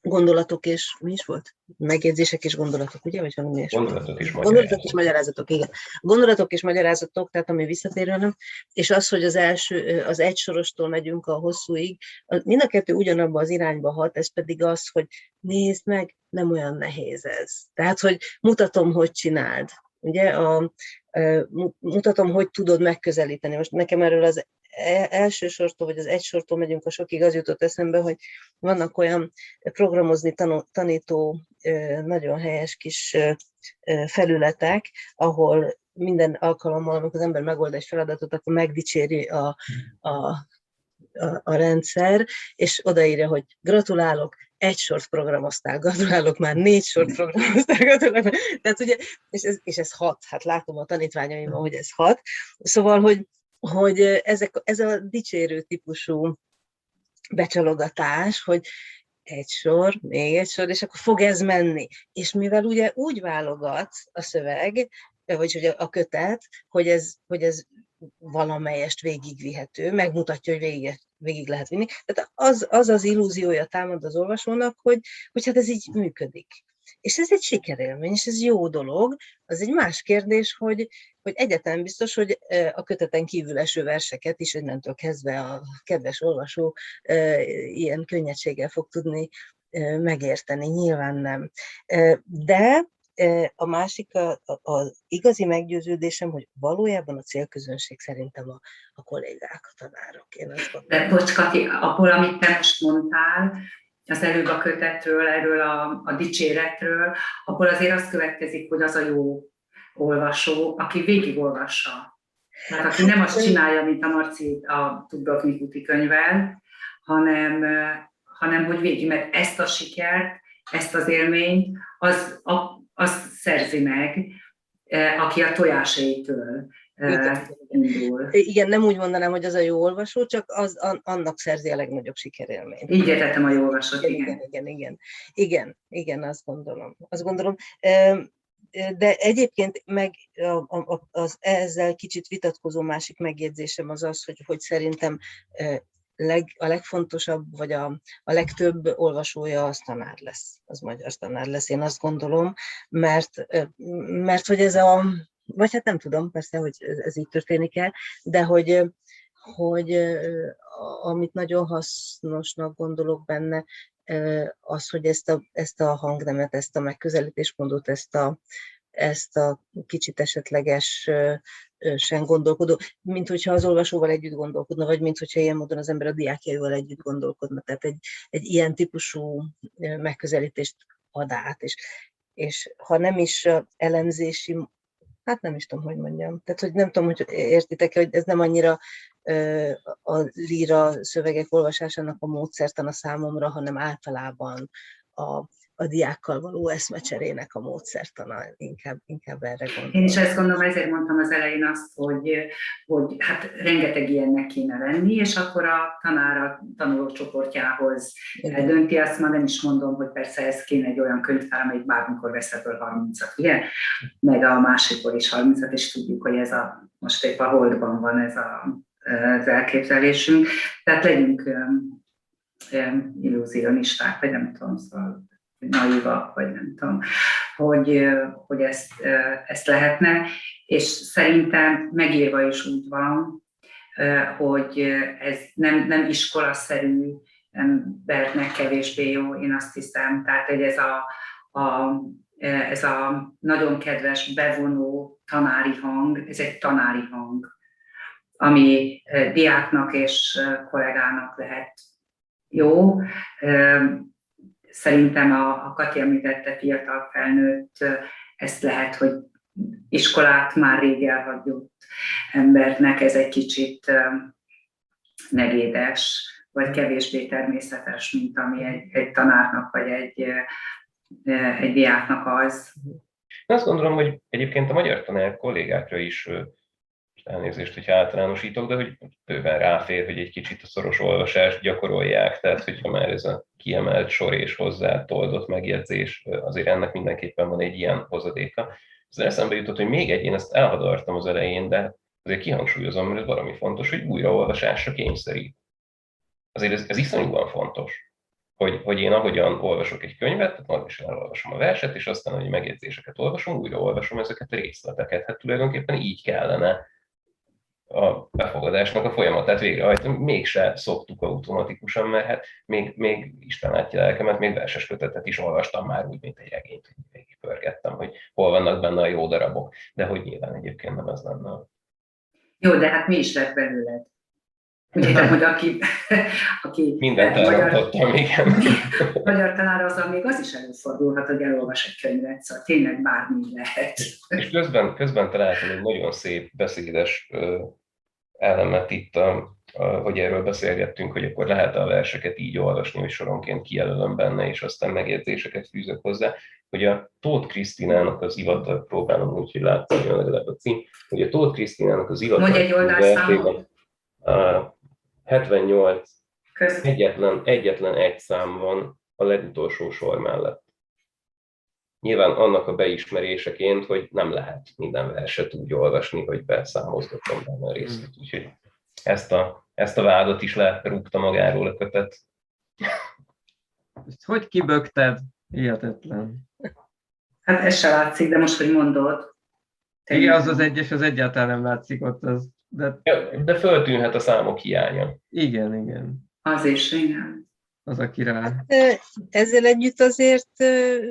gondolatok és, mi is volt? Megjegyzések és gondolatok, ugye? Vagy valami is gondolatok és magyarázatok. Gondolatok és magyarázatok, igen. Gondolatok és magyarázatok, tehát ami visszatérőnek, és az, hogy az első, az egy sorostól megyünk a hosszúig, mind a kettő ugyanabba az irányba hat, ez pedig az, hogy nézd meg, nem olyan nehéz ez. Tehát, hogy mutatom, hogy csináld. Ugye, a, mutatom, hogy tudod megközelíteni. Most nekem erről az első sortól, vagy az egy sortól megyünk a sokig, az jutott eszembe, hogy vannak olyan programozni tanító nagyon helyes kis felületek, ahol minden alkalommal, amikor az ember megold egy feladatot, akkor megdicséri a, a, a, a rendszer, és odaírja, hogy gratulálok, egy sort programoztál, gratulálok, már négy sort programoztál, gratulálok. Tehát ugye, és ez, és ez hat, hát látom a tanítványaimban, hogy ez hat. Szóval, hogy, hogy ezek, ez a dicsérő típusú becsalogatás, hogy egy sor, még egy sor, és akkor fog ez menni. És mivel ugye úgy válogat a szöveg, vagy hogy a kötet, hogy ez, hogy ez valamelyest végigvihető, megmutatja, hogy végig, végig lehet vinni. Tehát az, az az illúziója támad az olvasónak, hogy, hogy hát ez így működik. És ez egy sikerélmény, és ez jó dolog. Az egy más kérdés, hogy, hogy egyetem biztos, hogy a köteten kívül eső verseket is innentől kezdve a kedves olvasó ilyen könnyedséggel fog tudni megérteni, nyilván nem. De a másik az igazi meggyőződésem, hogy valójában a célközönség szerintem a, a kollégák, a tanárok. Én azt gondolom. De bocs, Kati, abból, amit te most mondtál, az előbb a kötetről, erről a, a dicséretről, akkor azért az következik, hogy az a jó olvasó, aki végigolvassa. Tehát aki nem azt csinálja, mint a Marci a Tudbaknik úti könyvvel, hanem, hanem hogy végig, mert ezt a sikert, ezt az élményt, az, a, az szerzi meg, aki a indul. Igen, nem úgy mondanám, hogy az a jó olvasó, csak az annak szerzi a legnagyobb sikerélményt. Így értettem a jó olvasót, igen. Igen, igen, igen. Igen, igen, azt gondolom. Azt gondolom. De egyébként meg az ezzel kicsit vitatkozó másik megjegyzésem az az, hogy, hogy szerintem leg, a legfontosabb, vagy a, a legtöbb olvasója az tanár lesz, az magyar tanár lesz, én azt gondolom, mert, mert hogy ez a, vagy hát nem tudom, persze, hogy ez így történik el, de hogy, hogy amit nagyon hasznosnak gondolok benne, az, hogy ezt a, ezt a hangnemet, ezt a megközelítésmódot, ezt a, ezt a kicsit esetleges sen gondolkodó, mint hogyha az olvasóval együtt gondolkodna, vagy mint hogyha ilyen módon az ember a diákjaival együtt gondolkodna. Tehát egy, egy ilyen típusú megközelítést ad át, és, és ha nem is elemzési hát nem is tudom, hogy mondjam. Tehát, hogy nem tudom, hogy értitek hogy ez nem annyira a líra szövegek olvasásának a módszertan a számomra, hanem általában a, a diákkal való eszmecserének a módszertana, inkább, inkább erre gondolom. Én is ezt gondolom, ezért mondtam az elején azt, hogy, hogy hát rengeteg ilyennek kéne lenni, és akkor a tanár a tanulócsoportjához Igen. dönti, azt már nem is mondom, hogy persze ez kéne egy olyan könyvtár, amelyik bármikor veszhetől 30-at, ugye? Meg a másikból is 30-at, és tudjuk, hogy ez a, most épp a holdban van ez a, az elképzelésünk. Tehát legyünk illúzionisták, vagy nem tudom, szóval naivak, vagy nem tudom, hogy, hogy ezt, ezt lehetne, és szerintem megírva is úgy van, hogy ez nem, nem iskolaszerű embernek kevésbé jó, én azt hiszem. Tehát, hogy ez a, a, ez a nagyon kedves, bevonó tanári hang, ez egy tanári hang, ami diáknak és kollégának lehet jó, Szerintem a, a Kati említette fiatal felnőtt, ezt lehet, hogy iskolát már rég elhagyott embernek ez egy kicsit negédes, vagy kevésbé természetes, mint ami egy, egy tanárnak, vagy egy egy diáknak az. Én azt gondolom, hogy egyébként a magyar tanár kollégákra is elnézést, hogy általánosítok, de hogy bőven ráfér, hogy egy kicsit a szoros olvasást gyakorolják, tehát hogyha már ez a kiemelt sor és hozzá toldott megjegyzés, azért ennek mindenképpen van egy ilyen hozadéka. Ezzel eszembe jutott, hogy még egy, én ezt elhadartam az elején, de azért kihangsúlyozom, mert ez valami fontos, hogy újraolvasásra kényszerít. Azért ez, ez iszonyúan fontos hogy, hogy én ahogyan olvasok egy könyvet, tehát magam is elolvasom a verset, és aztán, hogy megjegyzéseket olvasom, újra olvasom ezeket a részleteket. Hát tulajdonképpen így kellene a befogadásnak a folyamatát végrehajtani. Mégse szoktuk automatikusan, mert hát még, még Isten látja lelkemet, még verses kötetet is olvastam már úgy, mint egy regényt, hogy végigpörgettem, hogy hol vannak benne a jó darabok, de hogy nyilván egyébként nem ez lenne. Jó, de hát mi is lett belőled? Úgy hogy aki, aki Mindent elrontottam, igen. magyar tanár az, még az is előfordulhat, hogy elolvas egy könyvet, szóval tényleg bármi lehet. És közben, közben találtam egy nagyon szép beszédes elemet itt, a, a, hogy erről beszélgettünk, hogy akkor lehet a verseket így olvasni, hogy soronként kijelölöm benne, és aztán megjegyzéseket fűzök hozzá, hogy a Tóth Krisztinának az ivatal, próbálom úgy, hogy látszani legalább a cím, hogy a Tóth Krisztinának az ivatal, Mondj egy oldalszámot. 78, egyetlen, egyetlen egy szám van a legutolsó sor mellett. Nyilván annak a beismeréseként, hogy nem lehet minden verset úgy olvasni, hogy beszámozgatom benne a részt. Mm. Úgyhogy ezt a, ezt a vádat is lerúgta magáról a kötet. Ezt hogy kibögted? Hihetetlen. Hát ez se látszik, de most, hogy mondod. Igen, az az egyes, az egyáltalán nem látszik ott. Az de, de föltűnhet a számok hiánya. Igen, igen. Az is, igen. Az a király. Hát, ezzel együtt azért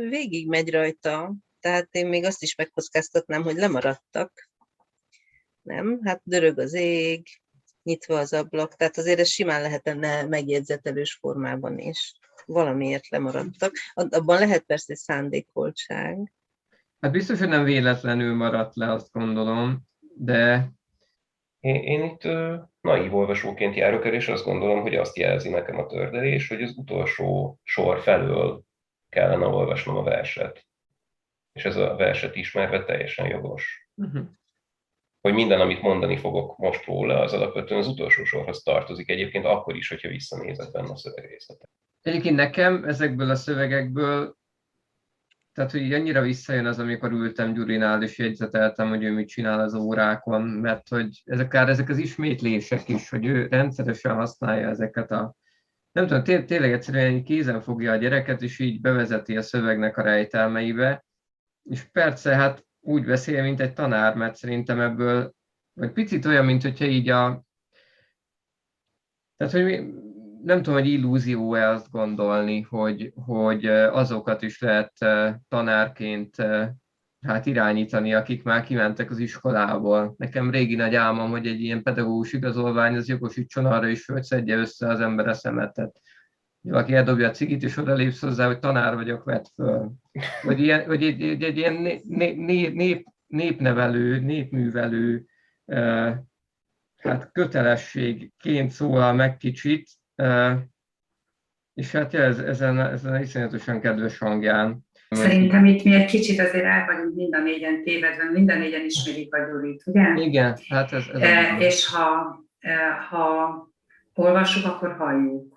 végig megy rajta. Tehát én még azt is megkockáztatnám, hogy lemaradtak. Nem? Hát dörög az ég, nyitva az ablak, tehát azért ez simán lehetne megjegyzetelős formában is. Valamiért lemaradtak. Abban lehet persze szándékoltság. Hát biztos, hogy nem véletlenül maradt le, azt gondolom, de én, én itt uh, naív olvasóként járok el, és azt gondolom, hogy azt jelzi nekem a tördelés, hogy az utolsó sor felől kellene olvasnom a verset. És ez a verset ismerve teljesen jogos. Uh-huh. Hogy minden, amit mondani fogok most róla, az alapvetően az utolsó sorhoz tartozik. Egyébként akkor is, hogyha visszanézek benne a szövegrészletet. Egyébként nekem ezekből a szövegekből tehát, hogy annyira visszajön az, amikor ültem Gyurinál, és jegyzeteltem, hogy ő mit csinál az órákon, mert hogy ezek, akár ezek az ismétlések is, hogy ő rendszeresen használja ezeket a nem tudom, té- tényleg egyszerűen kézen fogja a gyereket, és így bevezeti a szövegnek a rejtelmeibe, és persze hát úgy beszél, mint egy tanár, mert szerintem ebből, vagy picit olyan, mint hogyha így a, tehát, hogy nem tudom, hogy illúzió-e azt gondolni, hogy, hogy azokat is lehet tanárként hát irányítani, akik már kimentek az iskolából. Nekem régi nagy álmom, hogy egy ilyen pedagógus igazolvány az jogosítson arra is, hogy szedje össze az ember a szemetet. Valaki eldobja a cigit, és oda lépsz hozzá, hogy tanár vagyok, vett föl. Vagy, ilyen, vagy egy, egy, egy ilyen nép, nép, népnevelő, népművelő hát kötelességként szólal meg kicsit, és hát ja, ez, ezen, ezen iszonyatosan kedves hangján. Szerintem itt mi egy kicsit azért el vagyunk mind a négyen tévedve, mind a négyen ismerik a Gyurit, ugye? Igen, hát ez... ez e, és ha, ha olvassuk, akkor halljuk.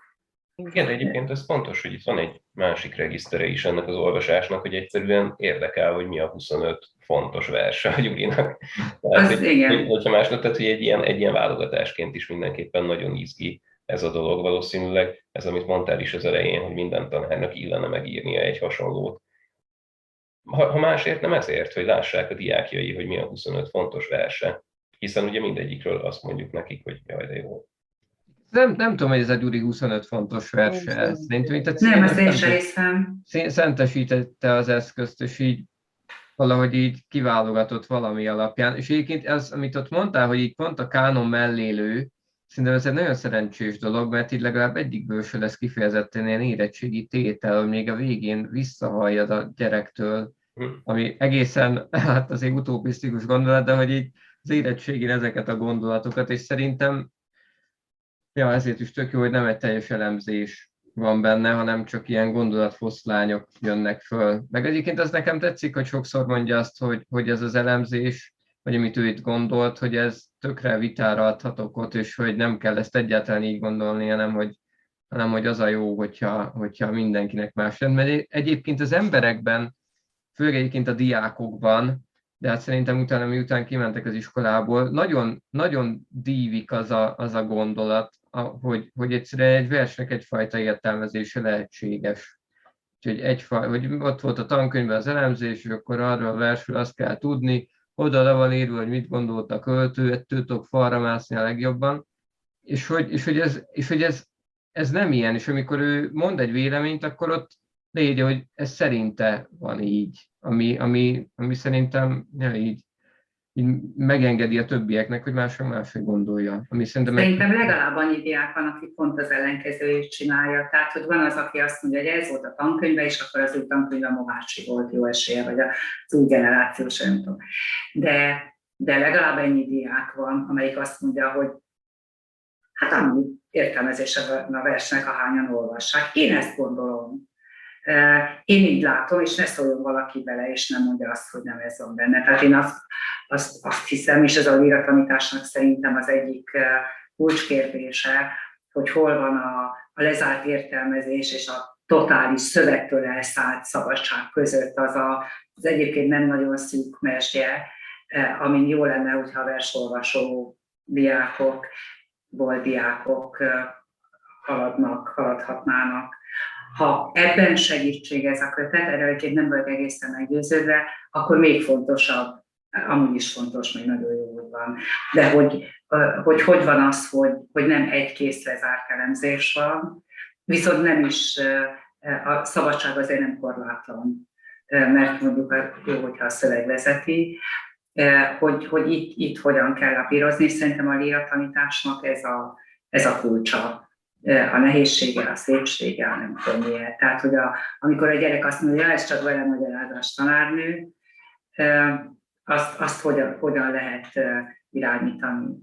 Igen, egyébként ez fontos, hogy itt van egy másik regisztere is ennek az olvasásnak, hogy egyszerűen érdekel, hogy mi a 25 fontos verse a Gyurinak. Tehát, az hogy, igen. Hogy, hogyha másnak, tehát hogy egy ilyen, egy ilyen válogatásként is mindenképpen nagyon izgi ez a dolog valószínűleg, ez amit mondtál is az elején, hogy minden tanárnak illene megírnia egy hasonlót. Ha, ha másért, nem ezért, hogy lássák a diákjai, hogy mi a 25 fontos verse, hiszen ugye mindegyikről azt mondjuk nekik, hogy jaj, de jó. Nem, nem tudom, hogy ez a Gyuri 25 fontos verse. Szerintem itt a nem, ezt én sem hiszem. Szentesítette az eszközt, és így valahogy így kiválogatott valami alapján. És egyébként ez, amit ott mondtál, hogy így pont a kánon mellélő, Szerintem ez egy nagyon szerencsés dolog, mert így legalább egyikből se lesz kifejezetten ilyen érettségi tétel, hogy még a végén visszahalljad a gyerektől, ami egészen, hát azért utopisztikus gondolat, de hogy így az érettségén ezeket a gondolatokat, és szerintem, ja, ezért is tök jó, hogy nem egy teljes elemzés van benne, hanem csak ilyen gondolatfoszlányok jönnek föl. Meg egyébként az nekem tetszik, hogy sokszor mondja azt, hogy, hogy ez az elemzés, vagy amit ő itt gondolt, hogy ez tökre vitára adhatok ott, és hogy nem kell ezt egyáltalán így gondolni, hanem hogy, hanem hogy az a jó, hogyha, hogyha mindenkinek más jön. Mert egyébként az emberekben, főleg egyébként a diákokban, de hát szerintem utána, miután kimentek az iskolából, nagyon, nagyon dívik az a, az a gondolat, hogy, hogy egyszerűen egy versnek egyfajta értelmezése lehetséges. Úgyhogy egyfajta, hogy ott volt a tankönyvben az elemzés, és akkor arra a versről azt kell tudni, oda le van írva, hogy mit gondolt a költő, ettől tudok falra mászni a legjobban, és hogy, és hogy, ez, és hogy ez, ez nem ilyen, és amikor ő mond egy véleményt, akkor ott leírja, hogy ez szerinte van így, ami, ami, ami szerintem ja, így, így megengedi a többieknek, hogy mások máshogy gondolja. Ami szerintem, szerintem meg... legalább annyi diák van, aki pont az ellenkezőjét csinálja. Tehát, hogy van az, aki azt mondja, hogy ez volt a tankönyve, és akkor az ő tankönyve Mohácsi volt jó esélye, vagy az új generációs, nem tudom. De, de legalább ennyi diák van, amelyik azt mondja, hogy hát annyi értelmezése a versnek, ahányan olvassák. Én ezt gondolom. Én így látom, és ne szóljon valaki bele, és nem mondja azt, hogy nem ez van benne. Tehát én azt, azt, azt hiszem, és ez a líratanításnak szerintem az egyik kulcskérdése, hogy hol van a, a lezárt értelmezés és a totális szövegtől elszállt szabadság között. Az a, az egyébként nem nagyon szűk mesdje, amin jó lenne, hogyha a versolvasó diákok, volt diákok haladnak, haladhatnának. Ha ebben segítség ez a kötet, erre egyébként nem vagyok egészen meggyőződve, akkor még fontosabb, amúgy is fontos, még nagyon jó, hogy van. De hogy hogy, hogy van az, hogy, hogy nem egy készre zárt elemzés van, viszont nem is, a szabadság azért nem korlátlan, mert mondjuk jó, hogyha a szöveg vezeti, hogy, hogy itt, itt hogyan kell lapírozni. Szerintem a líratanításnak ez a, ez a kulcsa a nehézsége, a szépsége, a nem tudom milyen. Tehát, hogy a, amikor a gyerek azt mondja, ez csak vele magyarázás tanárnő, azt, azt hogyan, hogyan lehet irányítani.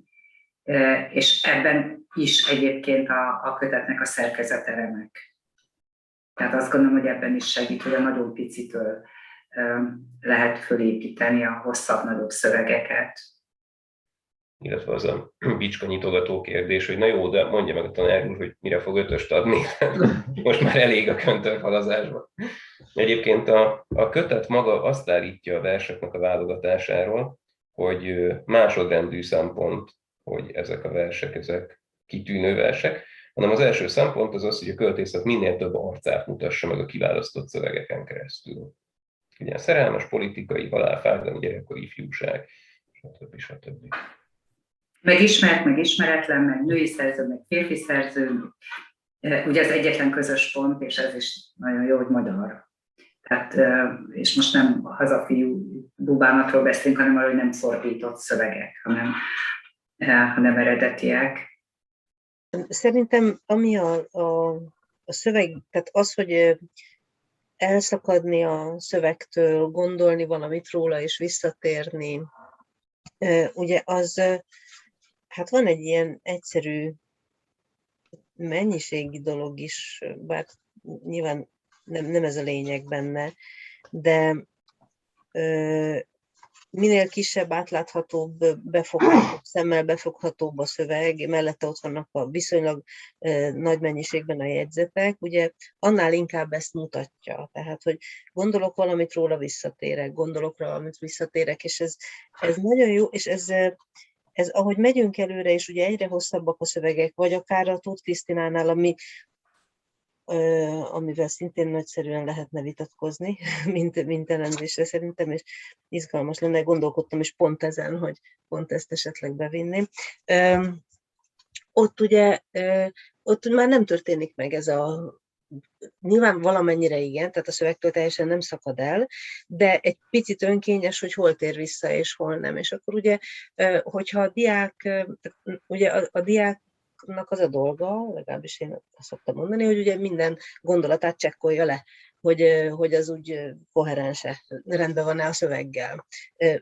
És ebben is egyébként a, a kötetnek a szerkezete remek. Tehát azt gondolom, hogy ebben is segít, hogy a nagyon picitől lehet fölépíteni a hosszabb, nagyobb szövegeket, illetve az a bicska nyitogató kérdés, hogy na jó, de mondja meg a tanár úr, hogy mire fog ötöst adni. Most már elég a köntörfalazásban. Egyébként a, a kötet maga azt állítja a verseknek a válogatásáról, hogy másodrendű szempont, hogy ezek a versek, ezek kitűnő versek, hanem az első szempont az az, hogy a költészet minél több arcát mutassa meg a kiválasztott szövegeken keresztül. Ugye szerelmes politikai, halálfájdalmi gyerekkori ifjúság, stb. stb meg ismert, meg ismeretlen, meg női szerző, meg férfi szerző. Ugye ez egyetlen közös pont, és ez is nagyon jó, hogy magyar. Tehát, és most nem hazafiú dubánatról beszélünk, hanem arról, hogy nem fordított szövegek, hanem, hanem eredetiek. Szerintem ami a, a, a szöveg, tehát az, hogy elszakadni a szövegtől, gondolni valamit róla és visszatérni, ugye az hát van egy ilyen egyszerű mennyiségi dolog is, bár nyilván nem, nem ez a lényeg benne, de ö, minél kisebb, átláthatóbb, befoghatóbb, szemmel befoghatóbb a szöveg, mellette ott vannak a viszonylag ö, nagy mennyiségben a jegyzetek, ugye annál inkább ezt mutatja. Tehát, hogy gondolok valamit róla visszatérek, gondolok valamit visszatérek, és ez, ez nagyon jó, és ez ez ahogy megyünk előre, és ugye egyre hosszabbak a szövegek, vagy akár a Tóth Krisztinánál, ami, amivel szintén nagyszerűen lehetne vitatkozni, mint, mint elemzésre szerintem, és izgalmas lenne, gondolkodtam is pont ezen, hogy pont ezt esetleg bevinném. Ott ugye, ott már nem történik meg ez a nyilván valamennyire igen, tehát a szövegtől teljesen nem szakad el, de egy picit önkényes, hogy hol tér vissza és hol nem. És akkor ugye, hogyha a diák, ugye a, a diák díjaknak az a dolga, legalábbis én azt szoktam mondani, hogy ugye minden gondolatát csekkolja le, hogy, hogy az úgy koherense, rendben van-e a szöveggel.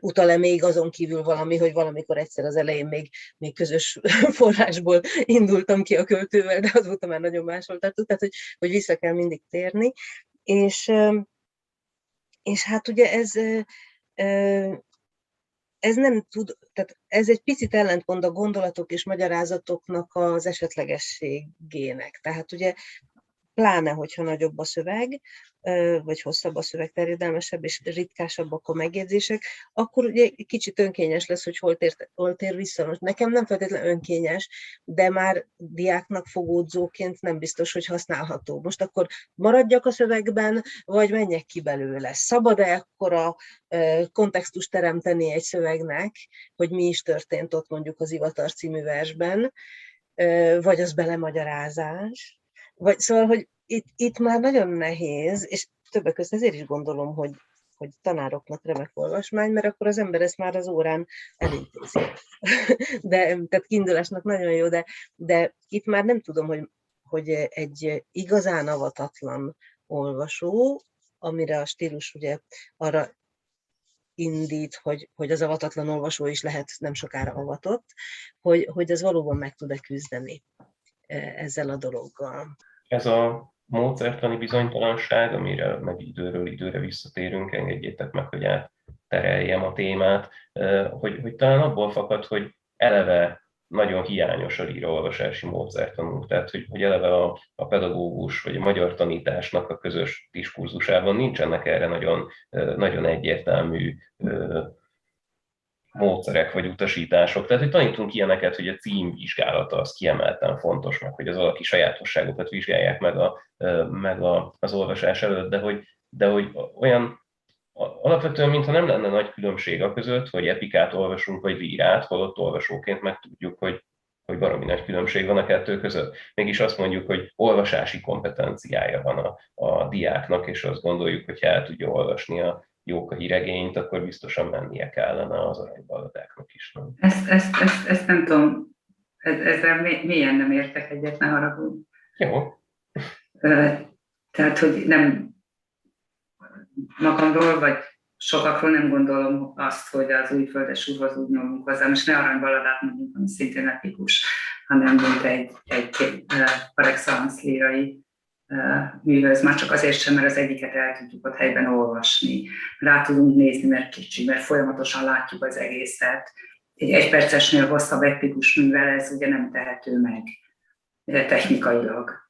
Utal-e még azon kívül valami, hogy valamikor egyszer az elején még, még közös forrásból indultam ki a költővel, de azóta már nagyon máshol tartott, tehát hogy, hogy vissza kell mindig térni. És, és hát ugye ez ez nem tud, tehát ez egy picit ellentmond a gondolatok és magyarázatoknak az esetlegességének. Tehát ugye pláne, hogyha nagyobb a szöveg, vagy hosszabb a szöveg, terjedelmesebb és ritkásabbak a megjegyzések, akkor ugye kicsit önkényes lesz, hogy hol tér, hol tér vissza. Most nekem nem feltétlenül önkényes, de már diáknak fogódzóként nem biztos, hogy használható. Most akkor maradjak a szövegben, vagy menjek ki belőle. Szabad-e akkor a kontextust teremteni egy szövegnek, hogy mi is történt ott mondjuk az Ivatar című versben, vagy az belemagyarázás, vagy szóval, hogy itt, itt már nagyon nehéz, és többek között ezért is gondolom, hogy, hogy tanároknak remek olvasmány, mert akkor az ember ezt már az órán elintézi. De, tehát kiindulásnak nagyon jó, de, de itt már nem tudom, hogy, hogy egy igazán avatatlan olvasó, amire a stílus ugye arra indít, hogy, hogy az avatatlan olvasó is lehet nem sokára avatott, hogy, hogy az valóban meg tud-e küzdeni ezzel a dologgal. Ez a módszertani bizonytalanság, amire meg időről időre visszatérünk, engedjétek meg, hogy áttereljem a témát, hogy, hogy talán abból fakad, hogy eleve nagyon hiányos a író-olvasási módszertanunk, tehát hogy, hogy eleve a, a pedagógus vagy a magyar tanításnak a közös diskurzusában nincsenek erre nagyon, nagyon egyértelmű módszerek vagy utasítások. Tehát, hogy tanítunk ilyeneket, hogy a címvizsgálata az kiemelten fontos, meg hogy az alaki sajátosságokat vizsgálják meg, a, meg a, az olvasás előtt, de hogy, de hogy olyan alapvetően, mintha nem lenne nagy különbség a között, hogy epikát olvasunk, vagy vírát, holott olvasóként meg tudjuk, hogy, hogy valami nagy különbség van a kettő között. Mégis azt mondjuk, hogy olvasási kompetenciája van a, a diáknak, és azt gondoljuk, hogy el tudja olvasni a, jók a híregényt, akkor biztosan mennie kellene az aranybaladáknak is. Nem? Ezt, ezt, ezt, ezt nem tudom, ezzel mélyen nem értek egyet, ne haragudj. Jó. Tehát, hogy nem magamról, vagy sokakról nem gondolom azt, hogy az újföldes úrhoz úgy nyomunk hozzá. Most ne aranybaladát mondjuk, ami szintén epikus, hanem mint egy, egy par excellence lírai műhöz, már csak azért sem, mert az egyiket el tudjuk ott helyben olvasni, rá tudunk nézni, mert kicsi, mert folyamatosan látjuk az egészet. Egy egypercesnél hosszabb epikus művel ez ugye nem tehető meg technikailag.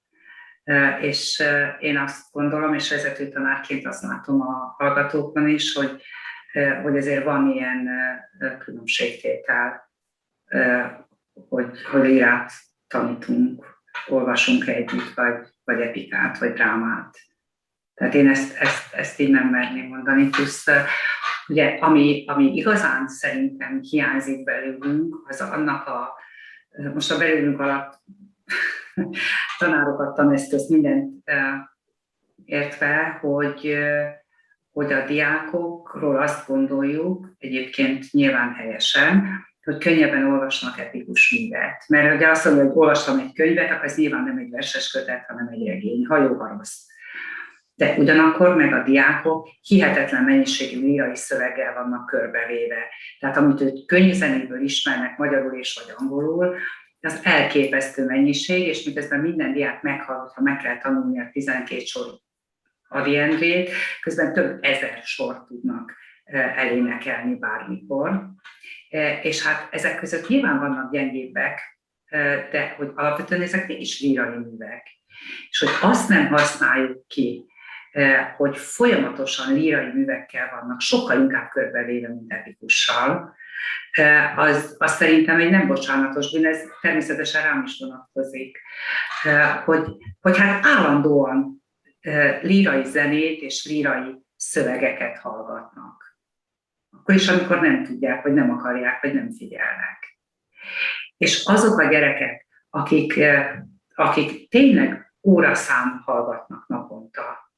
És én azt gondolom, és vezető tanárként azt látom a hallgatókban is, hogy, hogy ezért van ilyen különbségtétel, hogy, hogy írát tanítunk, olvasunk együtt, vagy, vagy epikát, vagy drámát. Tehát én ezt, ezt, ezt így nem merném mondani. Plusz ugye, ami, ami igazán szerintem hiányzik belőlünk, az annak a, most a belőlünk alatt tanárokat, taneszközt, mindent értve, hogy, hogy a diákokról azt gondoljuk, egyébként nyilván helyesen, hogy könnyebben olvasnak epikus művet. Mert ugye azt mondja, hogy olvastam egy könyvet, akkor ez nyilván nem egy verses kötet, hanem egy regény, ha jó, ha rossz. De ugyanakkor meg a diákok hihetetlen mennyiségű lírai szöveggel vannak körbevéve. Tehát amit ők könyvzenéből ismernek magyarul és vagy angolul, az elképesztő mennyiség, és miközben minden diák meghallgat, ha meg kell tanulni a 12 sor Ariendrét, közben több ezer sort tudnak eh, elénekelni bármikor. E, és hát ezek között nyilván vannak gyengébbek, e, de hogy alapvetően ezek is lírai művek. És hogy azt nem használjuk ki, e, hogy folyamatosan lírai művekkel vannak, sokkal inkább körbevéve, mint epikussal, az, az szerintem egy nem bocsánatos bűn, ez természetesen rám is vonatkozik, hogy, hogy hát állandóan lírai zenét és lírai szövegeket hallgatnak akkor is, amikor nem tudják, vagy nem akarják, vagy nem figyelnek. És azok a gyerekek, akik, eh, akik tényleg óraszám hallgatnak naponta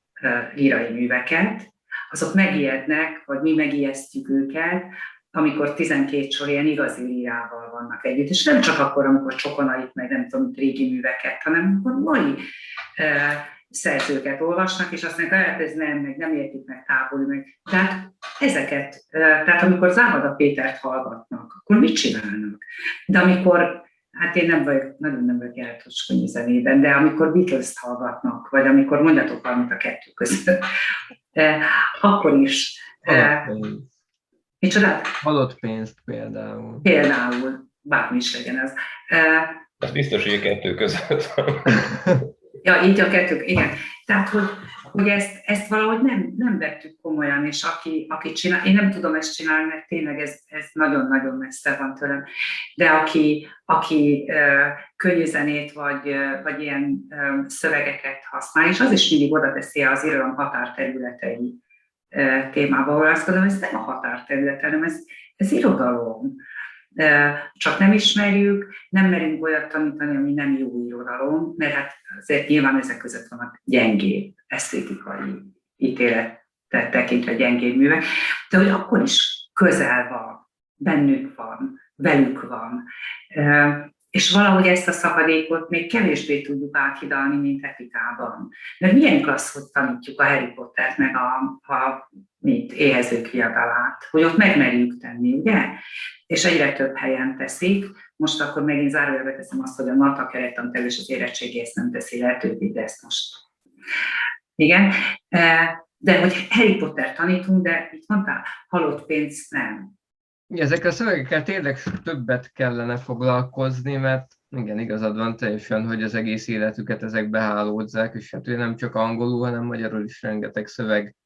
lírai eh, műveket, azok megijednek, vagy mi megijesztjük őket, amikor 12 sor ilyen igazi lírával vannak együtt, és nem csak akkor, amikor csokonait, meg nem tudom, régi műveket, hanem amikor mai szerzőket olvasnak, és azt mondják, hát ez nem, meg nem értik meg távol, meg. Tehát ezeket, tehát amikor Záhada Pétert hallgatnak, akkor mit csinálnak? De amikor, hát én nem vagyok, nagyon nem vagyok jártos zenében, de amikor beatles hallgatnak, vagy amikor mondjatok valamit a kettő között, akkor is. Micsodát? Halott pénzt például. Például, bármi is legyen ez. Az biztos, hogy a kettő között. Ja, így a kettők, igen. Tehát, hogy, hogy ezt, ezt valahogy nem, nem vettük komolyan, és aki, aki csinál, én nem tudom ezt csinálni, mert tényleg ez, ez nagyon-nagyon messze van tőlem, de aki, aki könnyűzenét vagy, vagy ilyen szövegeket használ, és az is mindig oda teszi az irodalom határterületei témába, ahol azt gondolom, ez nem a határterület, hanem ez, ez irodalom csak nem ismerjük, nem merünk olyat tanítani, ami nem jó irodalom, mert hát azért nyilván ezek között vannak gyengébb esztétikai ítéletet tekintve gyengébb művek, de hogy akkor is közel van, bennük van, velük van. És valahogy ezt a szakadékot még kevésbé tudjuk áthidalni, mint etikában. Mert milyen klassz, hogy tanítjuk a Harry Pottert, meg a, a mint éhezők viadalát, hogy ott megmerjük tenni, ugye? És egyre több helyen teszik. Most akkor megint zárójelbe teszem azt, hogy a NATA kerettantel és az érettségi ezt nem teszi lehetővé, de ezt most. Igen. De hogy Harry Potter tanítunk, de itt mondtál, halott pénz nem. Ezekkel a szövegekkel tényleg többet kellene foglalkozni, mert igen, igazad van teljesen, hogy az egész életüket ezekbe hálódzák, és hát ő nem csak angolul, hanem magyarul is rengeteg szöveg,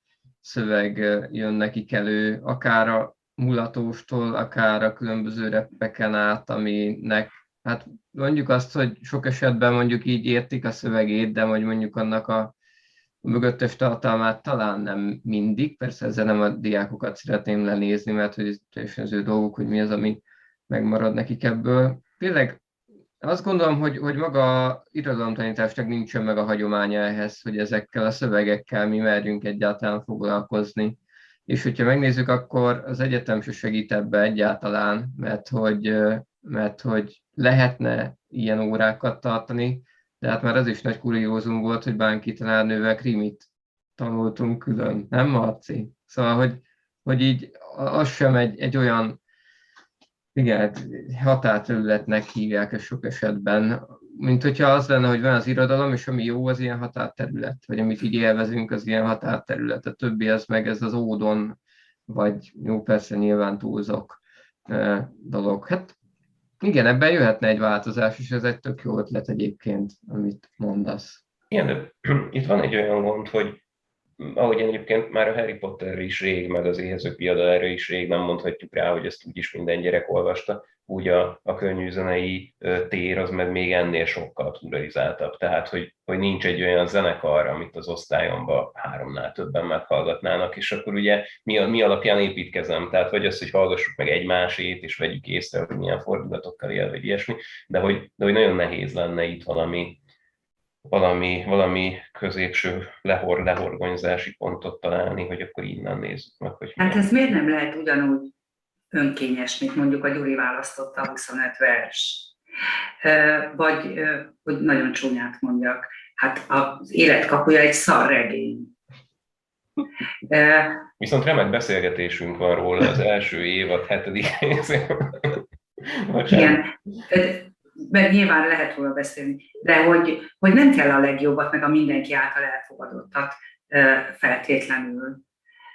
szöveg jön nekik elő, akár a mulatóstól, akár a különböző reppeken át, aminek, hát mondjuk azt, hogy sok esetben mondjuk így értik a szövegét, de hogy mondjuk annak a mögöttes tartalmát talán nem mindig, persze ezzel nem a diákokat szeretném lenézni, mert hogy ez teljesen az ő dolguk, hogy mi az, ami megmarad nekik ebből. Tényleg azt gondolom, hogy, hogy maga irodalomtanításnak nincsen meg a hagyománya ehhez, hogy ezekkel a szövegekkel mi merjünk egyáltalán foglalkozni. És hogyha megnézzük, akkor az egyetem se segít ebbe egyáltalán, mert hogy, mert hogy lehetne ilyen órákat tartani, de hát már az is nagy kuriózum volt, hogy Bánki tanárnővel krimit tanultunk külön, nem Marci? Szóval, hogy, hogy így az sem egy, egy olyan igen, határterületnek hívják sok esetben, mint hogyha az lenne, hogy van az irodalom, és ami jó, az ilyen határterület, vagy amit így élvezünk, az ilyen határterület. A többi az meg ez az ódon, vagy jó, persze nyilván túlzok dolog. Hát igen, ebben jöhetne egy változás, és ez egy tök jó ötlet egyébként, amit mondasz. Igen, de itt van egy olyan gond, hogy ahogy egyébként már a Harry Potter is rég, meg az éhezők piadalára is rég nem mondhatjuk rá, hogy ezt úgyis minden gyerek olvasta, úgy a, a könnyűzenei tér az meg még ennél sokkal pluralizáltabb. Tehát, hogy, hogy nincs egy olyan zenekar, amit az osztályomban háromnál többen meghallgatnának, és akkor ugye mi, mi alapján építkezem, tehát vagy az, hogy hallgassuk meg egymásét, és vegyük észre, hogy milyen fordulatokkal él, vagy ilyesmi, de hogy, de hogy nagyon nehéz lenne itt valami, valami, valami középső lehor, lehorgonyzási pontot találni, hogy akkor innen nézzük meg, hogy Hát ez miért nem lehet ugyanúgy önkényes, mint mondjuk a Gyuri választotta a 25 vers? Vagy, hogy nagyon csúnyát mondjak, hát az életkapuja egy szarregény. Viszont remek beszélgetésünk van róla az első évad hetedik. Igen, mert nyilván lehet róla beszélni, de hogy, hogy nem kell a legjobbat, meg a mindenki által elfogadottat feltétlenül.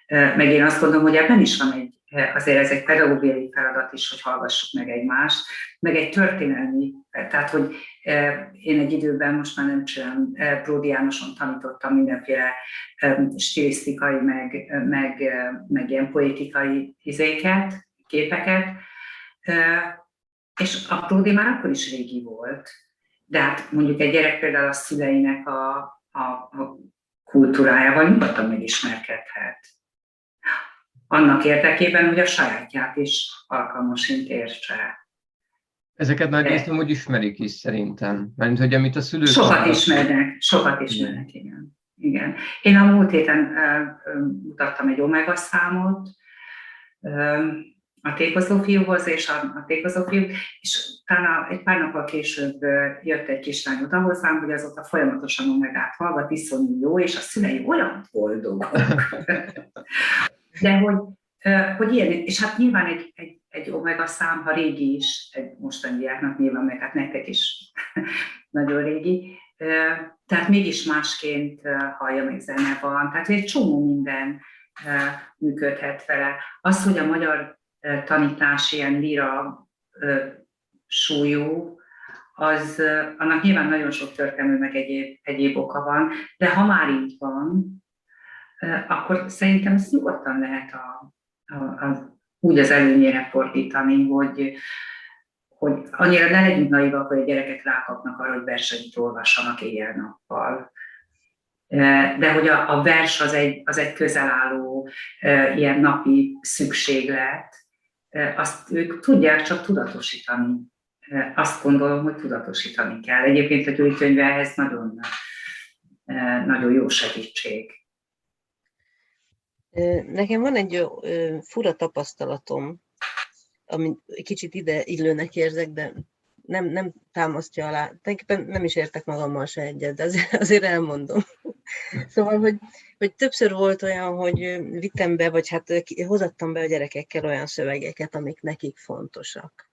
Meg én azt gondolom, hogy ebben is van egy, azért ez egy pedagógiai feladat is, hogy hallgassuk meg egymást, meg egy történelmi, tehát hogy én egy időben most már nem csinálom, Pródi Jánoson tanítottam mindenféle stilisztikai, meg, meg, meg ilyen poétikai izéket, képeket, és a Pródi már akkor is régi volt, de hát mondjuk egy gyerek például a szüleinek a, a, a kultúrájával nyugodtan megismerkedhet. Annak érdekében, hogy a sajátját is alkalmasint értse. Ezeket részt úgy ismerik is szerintem. Mert hogy amit a szülők... Sokat ismernek, sokat ismernek, igen. igen. Én a múlt héten uh, mutattam egy omega számot, uh, a tékozó fiúhoz és a, a tékozó fiú, és talán egy pár nappal később jött egy kislány oda hozzám, hogy azóta folyamatosan omegát hallgat, iszonyú jó, és a szülei olyan boldogok. De hogy, hogy ilyen, és hát nyilván egy, egy, egy omega szám, ha régi is, egy mostani diáknak nyilván, meg hát nektek is nagyon régi, tehát mégis másként hallja, meg zene van, tehát egy csomó minden működhet vele. Az, hogy a magyar tanítás ilyen lira súlyú, az, annak nyilván nagyon sok történelmű, meg egyéb, egyéb oka van, de ha már így van, akkor szerintem ezt nyugodtan lehet a, a, a, úgy az előnyére fordítani, hogy, hogy annyira ne legyünk naivak, hogy a gyerekek rákapnak arra, hogy versenyt olvassanak éjjel-nappal. De hogy a, a vers az egy, az egy közelálló ilyen napi szükséglet, azt ők tudják csak tudatosítani. Azt gondolom, hogy tudatosítani kell. Egyébként a gyűjtőnyve ehhez nagyon, nagyon jó segítség. Nekem van egy fura tapasztalatom, amit kicsit ide illőnek érzek, de nem, nem támasztja alá. Tulajdonképpen nem is értek magammal se egyet, de azért, azért elmondom. Szóval, hogy, hogy többször volt olyan, hogy vittem be, vagy hát hozattam be a gyerekekkel olyan szövegeket, amik nekik fontosak.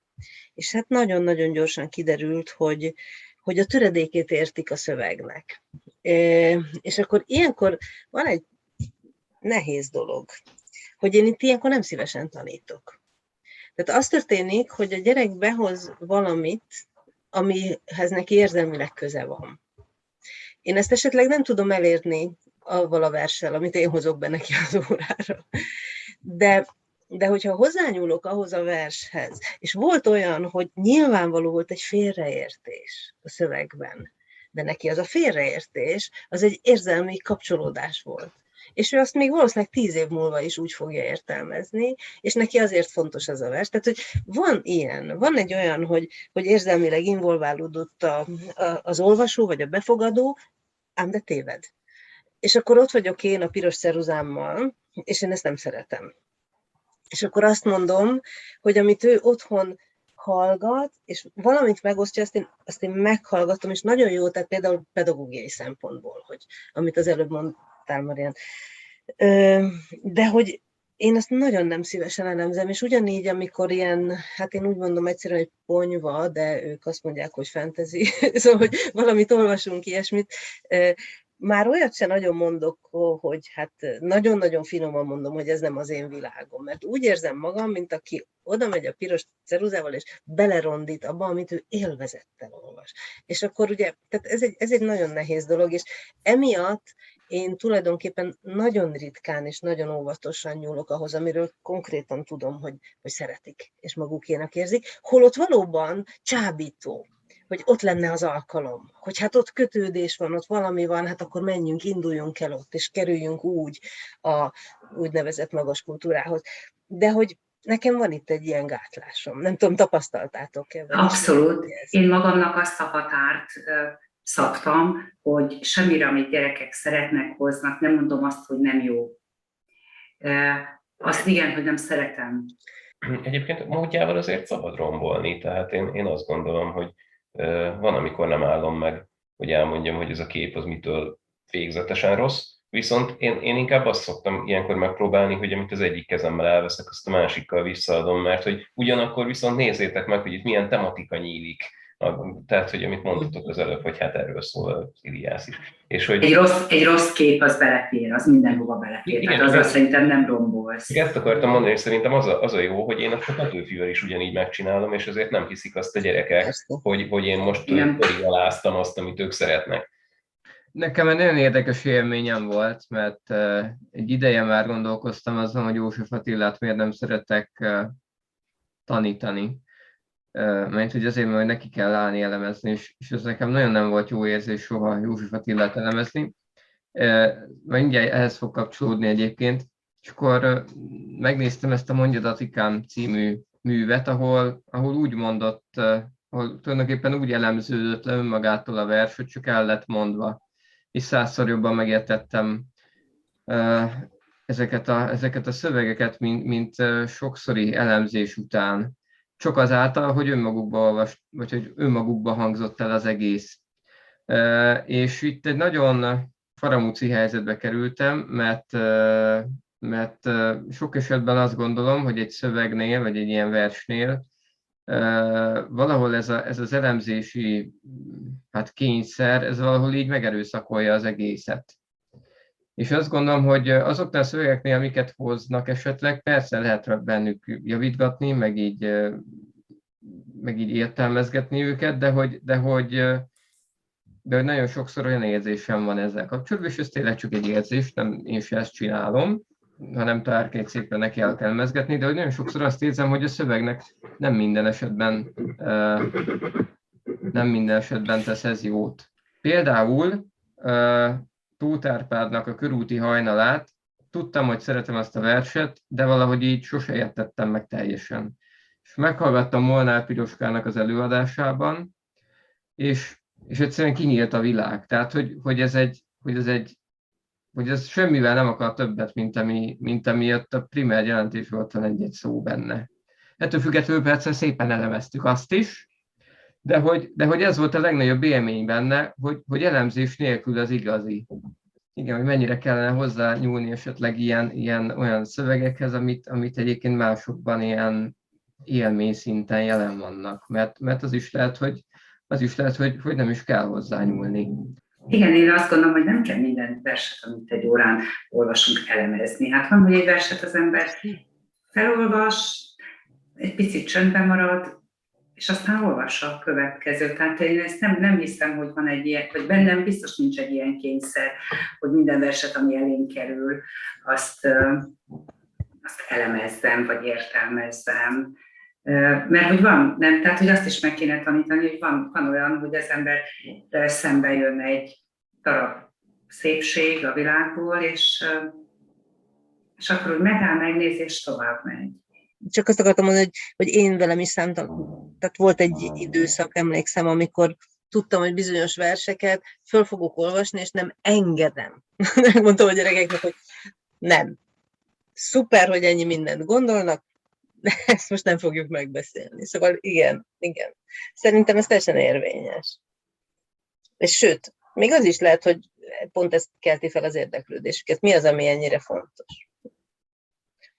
És hát nagyon-nagyon gyorsan kiderült, hogy, hogy a töredékét értik a szövegnek. És akkor ilyenkor van egy nehéz dolog, hogy én itt ilyenkor nem szívesen tanítok. Tehát az történik, hogy a gyerek behoz valamit, amihez neki érzelmileg köze van. Én ezt esetleg nem tudom elérni avval a verssel, amit én hozok be neki az órára. De, de hogyha hozzányúlok ahhoz a vershez, és volt olyan, hogy nyilvánvaló volt egy félreértés a szövegben, de neki az a félreértés, az egy érzelmi kapcsolódás volt és ő azt még valószínűleg tíz év múlva is úgy fogja értelmezni, és neki azért fontos ez a vers. Tehát, hogy van ilyen, van egy olyan, hogy, hogy érzelmileg involválódott a, a, az olvasó, vagy a befogadó, ám de téved. És akkor ott vagyok én a piros ceruzámmal, és én ezt nem szeretem. És akkor azt mondom, hogy amit ő otthon hallgat, és valamit megosztja, azt én, azt én meghallgatom, és nagyon jó, tehát például pedagógiai szempontból, hogy amit az előbb mond, mondtál, Marian. De hogy én ezt nagyon nem szívesen elemzem, és ugyanígy, amikor ilyen, hát én úgy mondom egyszerűen, hogy ponyva, de ők azt mondják, hogy fentezi, szóval, hogy valamit olvasunk, ilyesmit, már olyat se nagyon mondok, hogy hát nagyon-nagyon finoman mondom, hogy ez nem az én világom, mert úgy érzem magam, mint aki oda megy a piros ceruzával, és belerondít abba, amit ő élvezettel olvas. És akkor ugye, tehát ez egy, ez egy nagyon nehéz dolog, és emiatt én tulajdonképpen nagyon ritkán és nagyon óvatosan nyúlok ahhoz, amiről konkrétan tudom, hogy, hogy szeretik, és magukénak érzik, holott valóban csábító, hogy ott lenne az alkalom, hogy hát ott kötődés van, ott valami van, hát akkor menjünk, induljunk el ott, és kerüljünk úgy a úgynevezett magas kultúrához. De hogy nekem van itt egy ilyen gátlásom. Nem tudom, tapasztaltátok-e? Abszolút. Én magamnak azt a határt szabtam, hogy semmire, amit gyerekek szeretnek, hoznak, nem mondom azt, hogy nem jó. Azt igen, hogy nem szeretem. Egyébként módjával azért szabad rombolni, tehát én, én azt gondolom, hogy van, amikor nem állom meg, hogy elmondjam, hogy ez a kép az mitől végzetesen rossz, viszont én, én inkább azt szoktam ilyenkor megpróbálni, hogy amit az egyik kezemmel elveszek, azt a másikkal visszaadom, mert hogy ugyanakkor viszont nézzétek meg, hogy itt milyen tematika nyílik tehát, hogy amit mondtatok az előbb, hogy hát erről szól az Iliász is. És hogy... egy, rossz, egy rossz kép az belefér, az mindenhova belefér. Igen, Tehát azzal szerintem nem rombolsz. Ezt akartam mondani, és szerintem az a, az a jó, hogy én a Petőfivel is ugyanígy megcsinálom, és azért nem hiszik azt a gyerekek, hogy, hogy én most korrigáláztam azt, amit ők szeretnek. Nekem egy nagyon érdekes élményem volt, mert egy ideje már gondolkoztam azon, hogy József Attilát miért nem szeretek tanítani mert hogy azért, mert neki kell állni elemezni, és, és ez nekem nagyon nem volt jó érzés soha József Attilát elemezni. Mindjárt ehhez fog kapcsolódni egyébként, és akkor megnéztem ezt a Mondjadatikám című művet, ahol, ahol úgy mondott, ahol tulajdonképpen úgy elemződött le önmagától a vers, hogy csak el lett mondva, és százszor jobban megértettem ezeket a, ezeket a szövegeket, mint, mint sokszori elemzés után, csak azáltal, hogy önmagukba olvast, vagy hogy önmagukba hangzott el az egész. És itt egy nagyon faramúci helyzetbe kerültem, mert, mert sok esetben azt gondolom, hogy egy szövegnél, vagy egy ilyen versnél valahol ez, a, ez az elemzési hát kényszer, ez valahol így megerőszakolja az egészet. És azt gondolom, hogy azoknál a szövegeknél, amiket hoznak esetleg, persze lehet bennük javítgatni, meg így, meg így értelmezgetni őket, de hogy, de hogy, de hogy nagyon sokszor olyan érzésem van ezzel kapcsolatban, és ez tényleg csak egy érzés, nem én sem ezt csinálom, hanem tárként szépen neki el kell mezgetni, de hogy nagyon sokszor azt érzem, hogy a szövegnek nem minden esetben nem minden esetben tesz ez jót. Például Tóth Árpádnak a körúti hajnalát, tudtam, hogy szeretem azt a verset, de valahogy így sose értettem meg teljesen. És meghallgattam Molnár Piroskának az előadásában, és, és egyszerűen kinyílt a világ. Tehát, hogy, hogy ez egy, hogy ez egy hogy ez semmivel nem akar többet, mint, ami, mint ami ott a primer jelentés volt van egy-egy szó benne. Ettől függetlenül persze szépen elemeztük azt is, de hogy, de hogy ez volt a legnagyobb élmény benne, hogy, hogy elemzés nélkül az igazi. Igen, hogy mennyire kellene hozzá nyúlni esetleg ilyen, ilyen olyan szövegekhez, amit, amit egyébként másokban ilyen élmény szinten jelen vannak. Mert, mert az is lehet, hogy, az is lehet, hogy, hogy nem is kell hozzá nyúlni. Igen, én azt gondolom, hogy nem kell minden verset, amit egy órán olvasunk, elemezni. Hát van, hogy egy verset az ember felolvas, egy picit csöndben marad, és aztán olvassa a következőt. Tehát én ezt nem, nem hiszem, hogy van egy ilyen, vagy bennem biztos nincs egy ilyen kényszer, hogy minden verset, ami elénk kerül, azt, azt elemezzem, vagy értelmezzem. Mert hogy van, nem, tehát hogy azt is meg kéne tanítani, hogy van, van olyan, hogy az ember szembe jön egy darab szépség a világból, és, és akkor úgy megáll, megnézi, és tovább megy. Csak azt akartam mondani, hogy, hogy én velem is számtalan. Tehát volt egy időszak, emlékszem, amikor tudtam, hogy bizonyos verseket föl fogok olvasni, és nem engedem. Mondtam a gyerekeknek, hogy nem. Szuper, hogy ennyi mindent gondolnak, de ezt most nem fogjuk megbeszélni. Szóval igen, igen. Szerintem ez teljesen érvényes. És sőt, még az is lehet, hogy pont ezt kelti fel az érdeklődésüket. Mi az, ami ennyire fontos?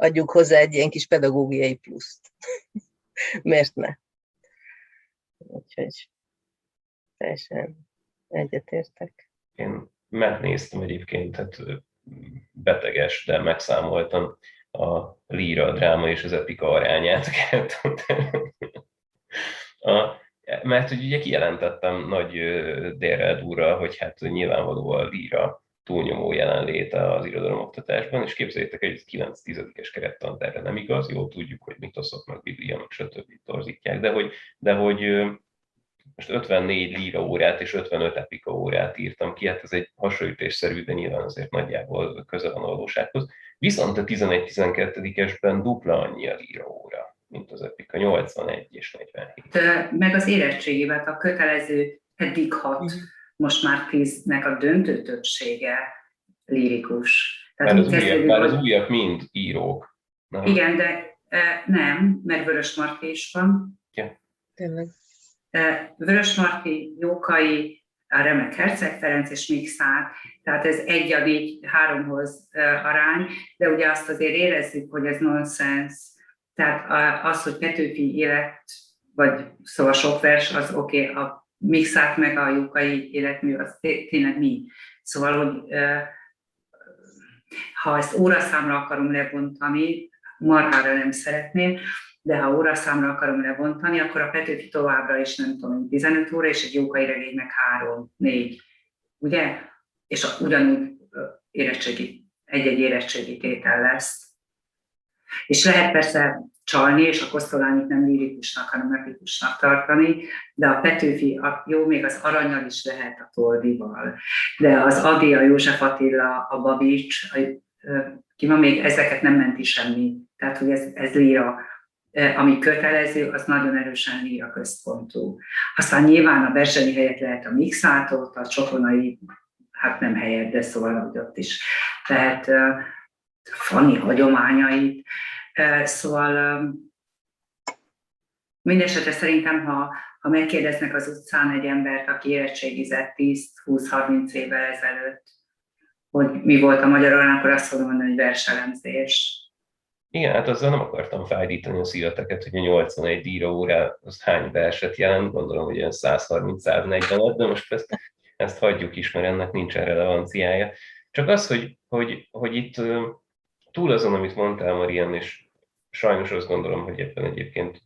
Adjuk hozzá egy ilyen kis pedagógiai pluszt. Miért ne? Úgyhogy teljesen egyetértek. Én megnéztem egyébként, tehát beteges, de megszámoltam a líra, a dráma és az epika arányát. a, mert hogy ugye kijelentettem nagy dérrel hogy hát nyilvánvalóan a líra túlnyomó jelenléte az irodalomoktatásban, és képzeljétek, hogy egy 9-10-es kerettant erre nem igaz, jól tudjuk, hogy mitoszok, meg biblia, meg stb. torzítják, de hogy, de hogy most 54 líra órát és 55 epika órát írtam ki, hát ez egy hasonlítésszerű, de nyilván azért nagyjából közel van a valósághoz. Viszont a 11-12-esben dupla annyi a líra óra, mint az epika, 81 és 47. Meg az érettségével a kötelező eddig hat, mm. Most már 10-nek a döntő többsége lírikus. Tehát már az, újak, már az újak mind írók. Nem? Igen, de nem, mert Vörös Marti is van. Ja. Tényleg. Vörös Marti, Jókai, a remek Herceg Ferenc és Mixár, tehát ez egy a négy, háromhoz arány, de ugye azt azért érezzük, hogy ez nonsens. Tehát az, hogy Petőfi élet, vagy szóval sok vers, az oké, okay, a Mixát meg a Jókai életmű, az tényleg mi. Szóval, hogy ha ezt óraszámra akarom lebontani, marhára nem szeretném, de ha óraszámra akarom lebontani, akkor a Petőfi továbbra is nem tudom, 15 óra, és egy jókai regény meg 3-4, ugye? És a, ugyanúgy érettségi, egy-egy érettségi tétel lesz. És lehet persze csalni, és a kosztolányit nem lirikusnak, hanem epikusnak tartani, de a Petőfi, a, jó, még az aranyal is lehet a Toldival, de az Adi, a József Attila, a Babics, a, ki van még, ezeket nem menti semmi. Tehát, hogy ez, ez líra ami kötelező, az nagyon erősen líra központú. Aztán nyilván a versenyi helyet lehet a mixátot, a csokonai, hát nem helyet, de szóval ott is. Tehát fani hagyományait. Szóval mindesetre szerintem, ha, ha megkérdeznek az utcán egy embert, aki érettségizett 10-20-30 évvel ezelőtt, hogy mi volt a magyarul, akkor azt fogom mondani, hogy verselemzés. Igen, hát azzal nem akartam fájdítani a szíveteket, hogy a 81 díra óra az hány verset jelent, gondolom, hogy olyan 130-140 de most ezt, ezt hagyjuk is, mert ennek nincsen relevanciája. Csak az, hogy, hogy, hogy itt túl azon, amit mondtál, Marian, és sajnos azt gondolom, hogy ebben egyébként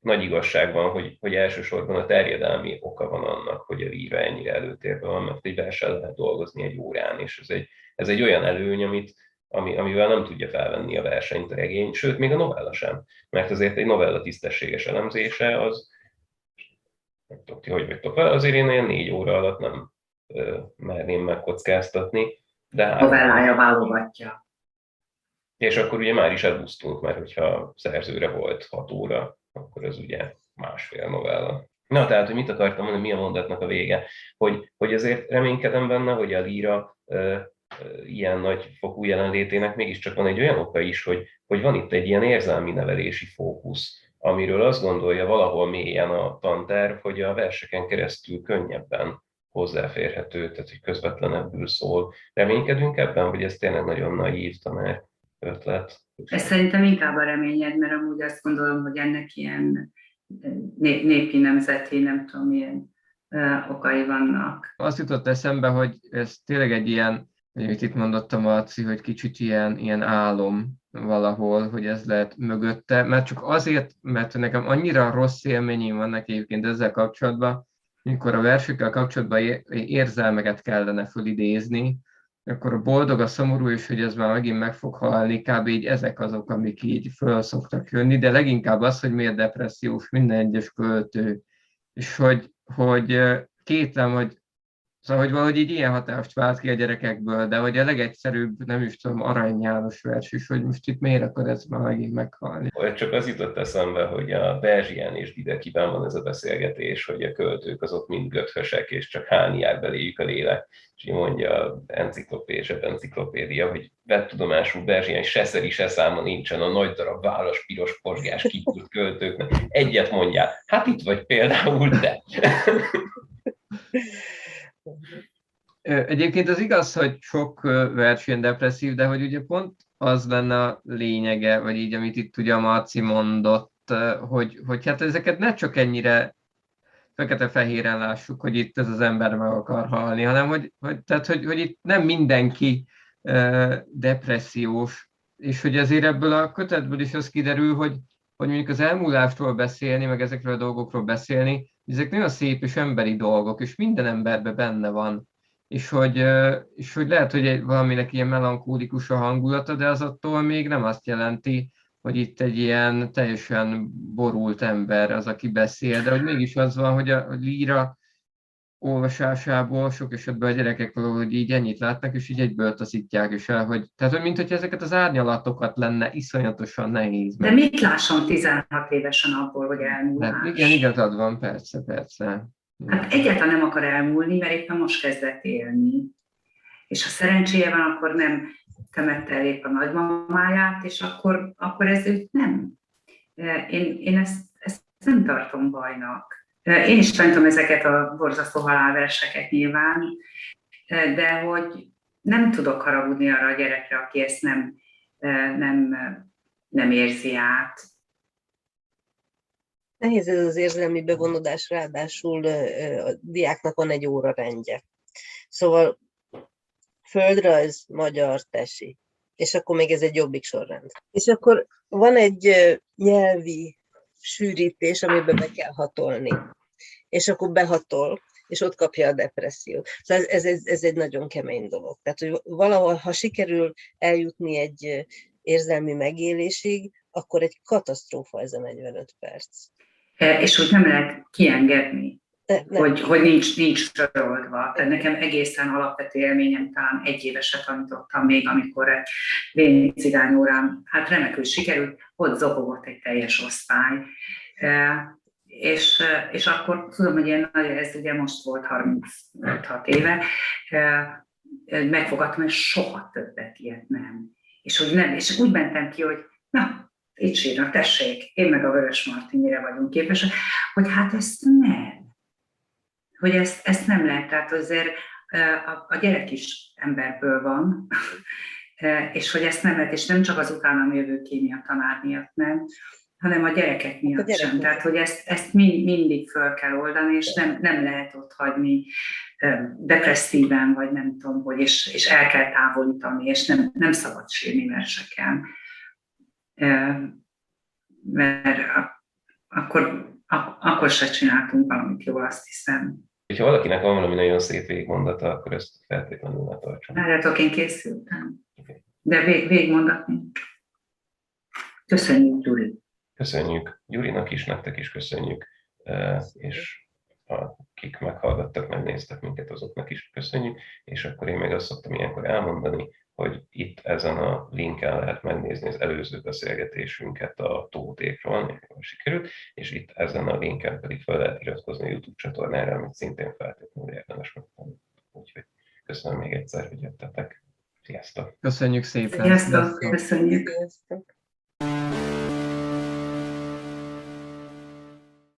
nagy igazság van, hogy, hogy elsősorban a terjedelmi oka van annak, hogy a líra ennyire előtérben van, mert egy versen lehet dolgozni egy órán, és ez egy, ez egy olyan előny, amit, ami, amivel nem tudja felvenni a versenyt a regény, sőt, még a novella sem. Mert azért egy novella tisztességes elemzése az, nem tudok ti, hogy vagytok vele, azért én olyan négy óra alatt nem ö, merném megkockáztatni. De hát, novellája válogatja. És akkor ugye már is elbusztunk, mert hogyha szerzőre volt hat óra, akkor ez ugye másfél novella. Na, tehát, hogy mit akartam mondani, mi a mondatnak a vége? Hogy, hogy azért reménykedem benne, hogy a líra ilyen nagy fokú jelenlétének mégiscsak van egy olyan oka is, hogy, hogy van itt egy ilyen érzelmi nevelési fókusz, amiről azt gondolja valahol mélyen a tanterv, hogy a verseken keresztül könnyebben hozzáférhető, tehát hogy közvetlenebbül szól. Reménykedünk ebben, vagy ez tényleg nagyon naív tanár ötlet? Ez szerintem inkább a reményed, mert amúgy azt gondolom, hogy ennek ilyen népi, nemzeti, nem tudom, milyen okai vannak. Azt jutott eszembe, hogy ez tényleg egy ilyen amit itt mondott a Marci, hogy kicsit ilyen, ilyen álom valahol, hogy ez lehet mögötte, mert csak azért, mert nekem annyira rossz élményem vannak egyébként ezzel kapcsolatban, mikor a versekkel kapcsolatban érzelmeket kellene fölidézni, akkor a boldog, a szomorú, és hogy ez már megint meg fog halni, kb. így ezek azok, amik így föl szoktak jönni, de leginkább az, hogy miért depressziós minden egyes költő, és hogy, hogy kétlem, hogy Szóval, hogy valahogy így ilyen hatást vált ki a gyerekekből, de hogy a legegyszerűbb, nem is tudom, Arany János vers is, hogy most itt miért akar ez már megint meghalni. Csak az jutott eszembe, hogy a Berzsián és Didekiben van ez a beszélgetés, hogy a költők azok mind göthösek, és csak hány jár beléjük a lélek. És így mondja a enciklopédia, enciklopédia, hogy vett tudomásul Berzsián, se szeri, se száma nincsen a nagy darab város, piros, posgás, kikült költőknek. Egyet mondjál, hát itt vagy például te. Egyébként az igaz, hogy sok verseny depresszív, de hogy ugye pont az lenne a lényege, vagy így, amit itt ugye a Marci mondott, hogy, hogy hát ezeket ne csak ennyire fekete-fehéren lássuk, hogy itt ez az ember meg akar halni, hanem hogy, hogy, tehát, hogy, hogy itt nem mindenki depressziós, és hogy azért ebből a kötetből is az kiderül, hogy, hogy mondjuk az elmúlástól beszélni, meg ezekről a dolgokról beszélni, ezek nagyon szép és emberi dolgok, és minden emberben benne van. És hogy, és hogy lehet, hogy valaminek ilyen melankólikus a hangulata, de az attól még nem azt jelenti, hogy itt egy ilyen teljesen borult ember az, aki beszél, de hogy mégis az van, hogy a líra olvasásából sok esetben a gyerekek valahogy így ennyit látnak, és így egyből taszítják is el, hogy, tehát hogy mint hogy ezeket az árnyalatokat lenne iszonyatosan nehéz. De mit lásson 16 évesen abból, hogy elmúlás? De igen, igazad van, persze, persze. Hát egyáltalán nem akar elmúlni, mert éppen most kezdett élni. És ha szerencséje van, akkor nem temette el épp a nagymamáját, és akkor, akkor ez őt nem. Én, én ezt, ezt nem tartom bajnak. Én is tanítom ezeket a borzasztó halálverseket nyilván, de hogy nem tudok haragudni arra a gyerekre, aki ezt nem, nem, nem érzi át. Nehéz ez az érzelmi bevonódás, ráadásul a diáknak van egy óra rendje. Szóval földrajz, magyar, tesi. És akkor még ez egy jobbik sorrend. És akkor van egy nyelvi sűrítés, amiben be kell hatolni. És akkor behatol, és ott kapja a depressziót. Szóval ez, ez, ez egy nagyon kemény dolog. Tehát, hogy valahol, ha sikerül eljutni egy érzelmi megélésig, akkor egy katasztrófa ez a 45 perc. E, és hogy nem lehet kiengedni, de, hogy, hogy nincs, nincs sorolva. Tehát nekem egészen alapvető élményem, talán egy éveset tanítottam még, amikor egy Véni cigány órám, hát remekül sikerült, ott zokogott egy teljes osztály. E, és, és akkor tudom, hogy ilyen, ez ugye most volt 36 éve, megfogadtam, hogy soha többet ilyet nem. És, hogy nem, és úgy mentem ki, hogy na, itt sírnak, tessék, én meg a Vörös Martinire vagyunk képesek, hogy hát ezt nem. Hogy ezt, ezt nem lehet, tehát azért a, a gyerek is emberből van, és hogy ezt nem lehet, és nem csak az utánam jövő kémia tanár miatt nem, hanem a gyerekek miatt a gyerek sem. Tehát, hogy ezt, ezt mind, mindig föl kell oldani, és nem, nem lehet ott hagyni depresszíven, vagy nem tudom, hogy, és, és el kell távolítani, és nem, nem szabad sírni verseken. Mert akkor, akkor se csináltunk valamit jól, azt hiszem. Ha valakinek van valami nagyon szép végmondata, akkor ezt feltétlenül ne tartson. Várjátok, én készültem. De vég, végmondatni. Köszönjük, Gyuri. Köszönjük Gyurinak is, nektek is köszönjük, és akik meghallgattak, megnéztek minket, azoknak is köszönjük, és akkor én meg azt szoktam ilyenkor elmondani, hogy itt ezen a linken lehet megnézni az előző beszélgetésünket a tótékról, sikerült, és itt ezen a linken pedig fel lehet iratkozni a YouTube csatornára, amit szintén feltétlenül érdemes megtenni. Úgyhogy köszönöm még egyszer, hogy jöttetek. Sziasztok! Köszönjük szépen! Sziasztok! Köszönjük! Sziasztok.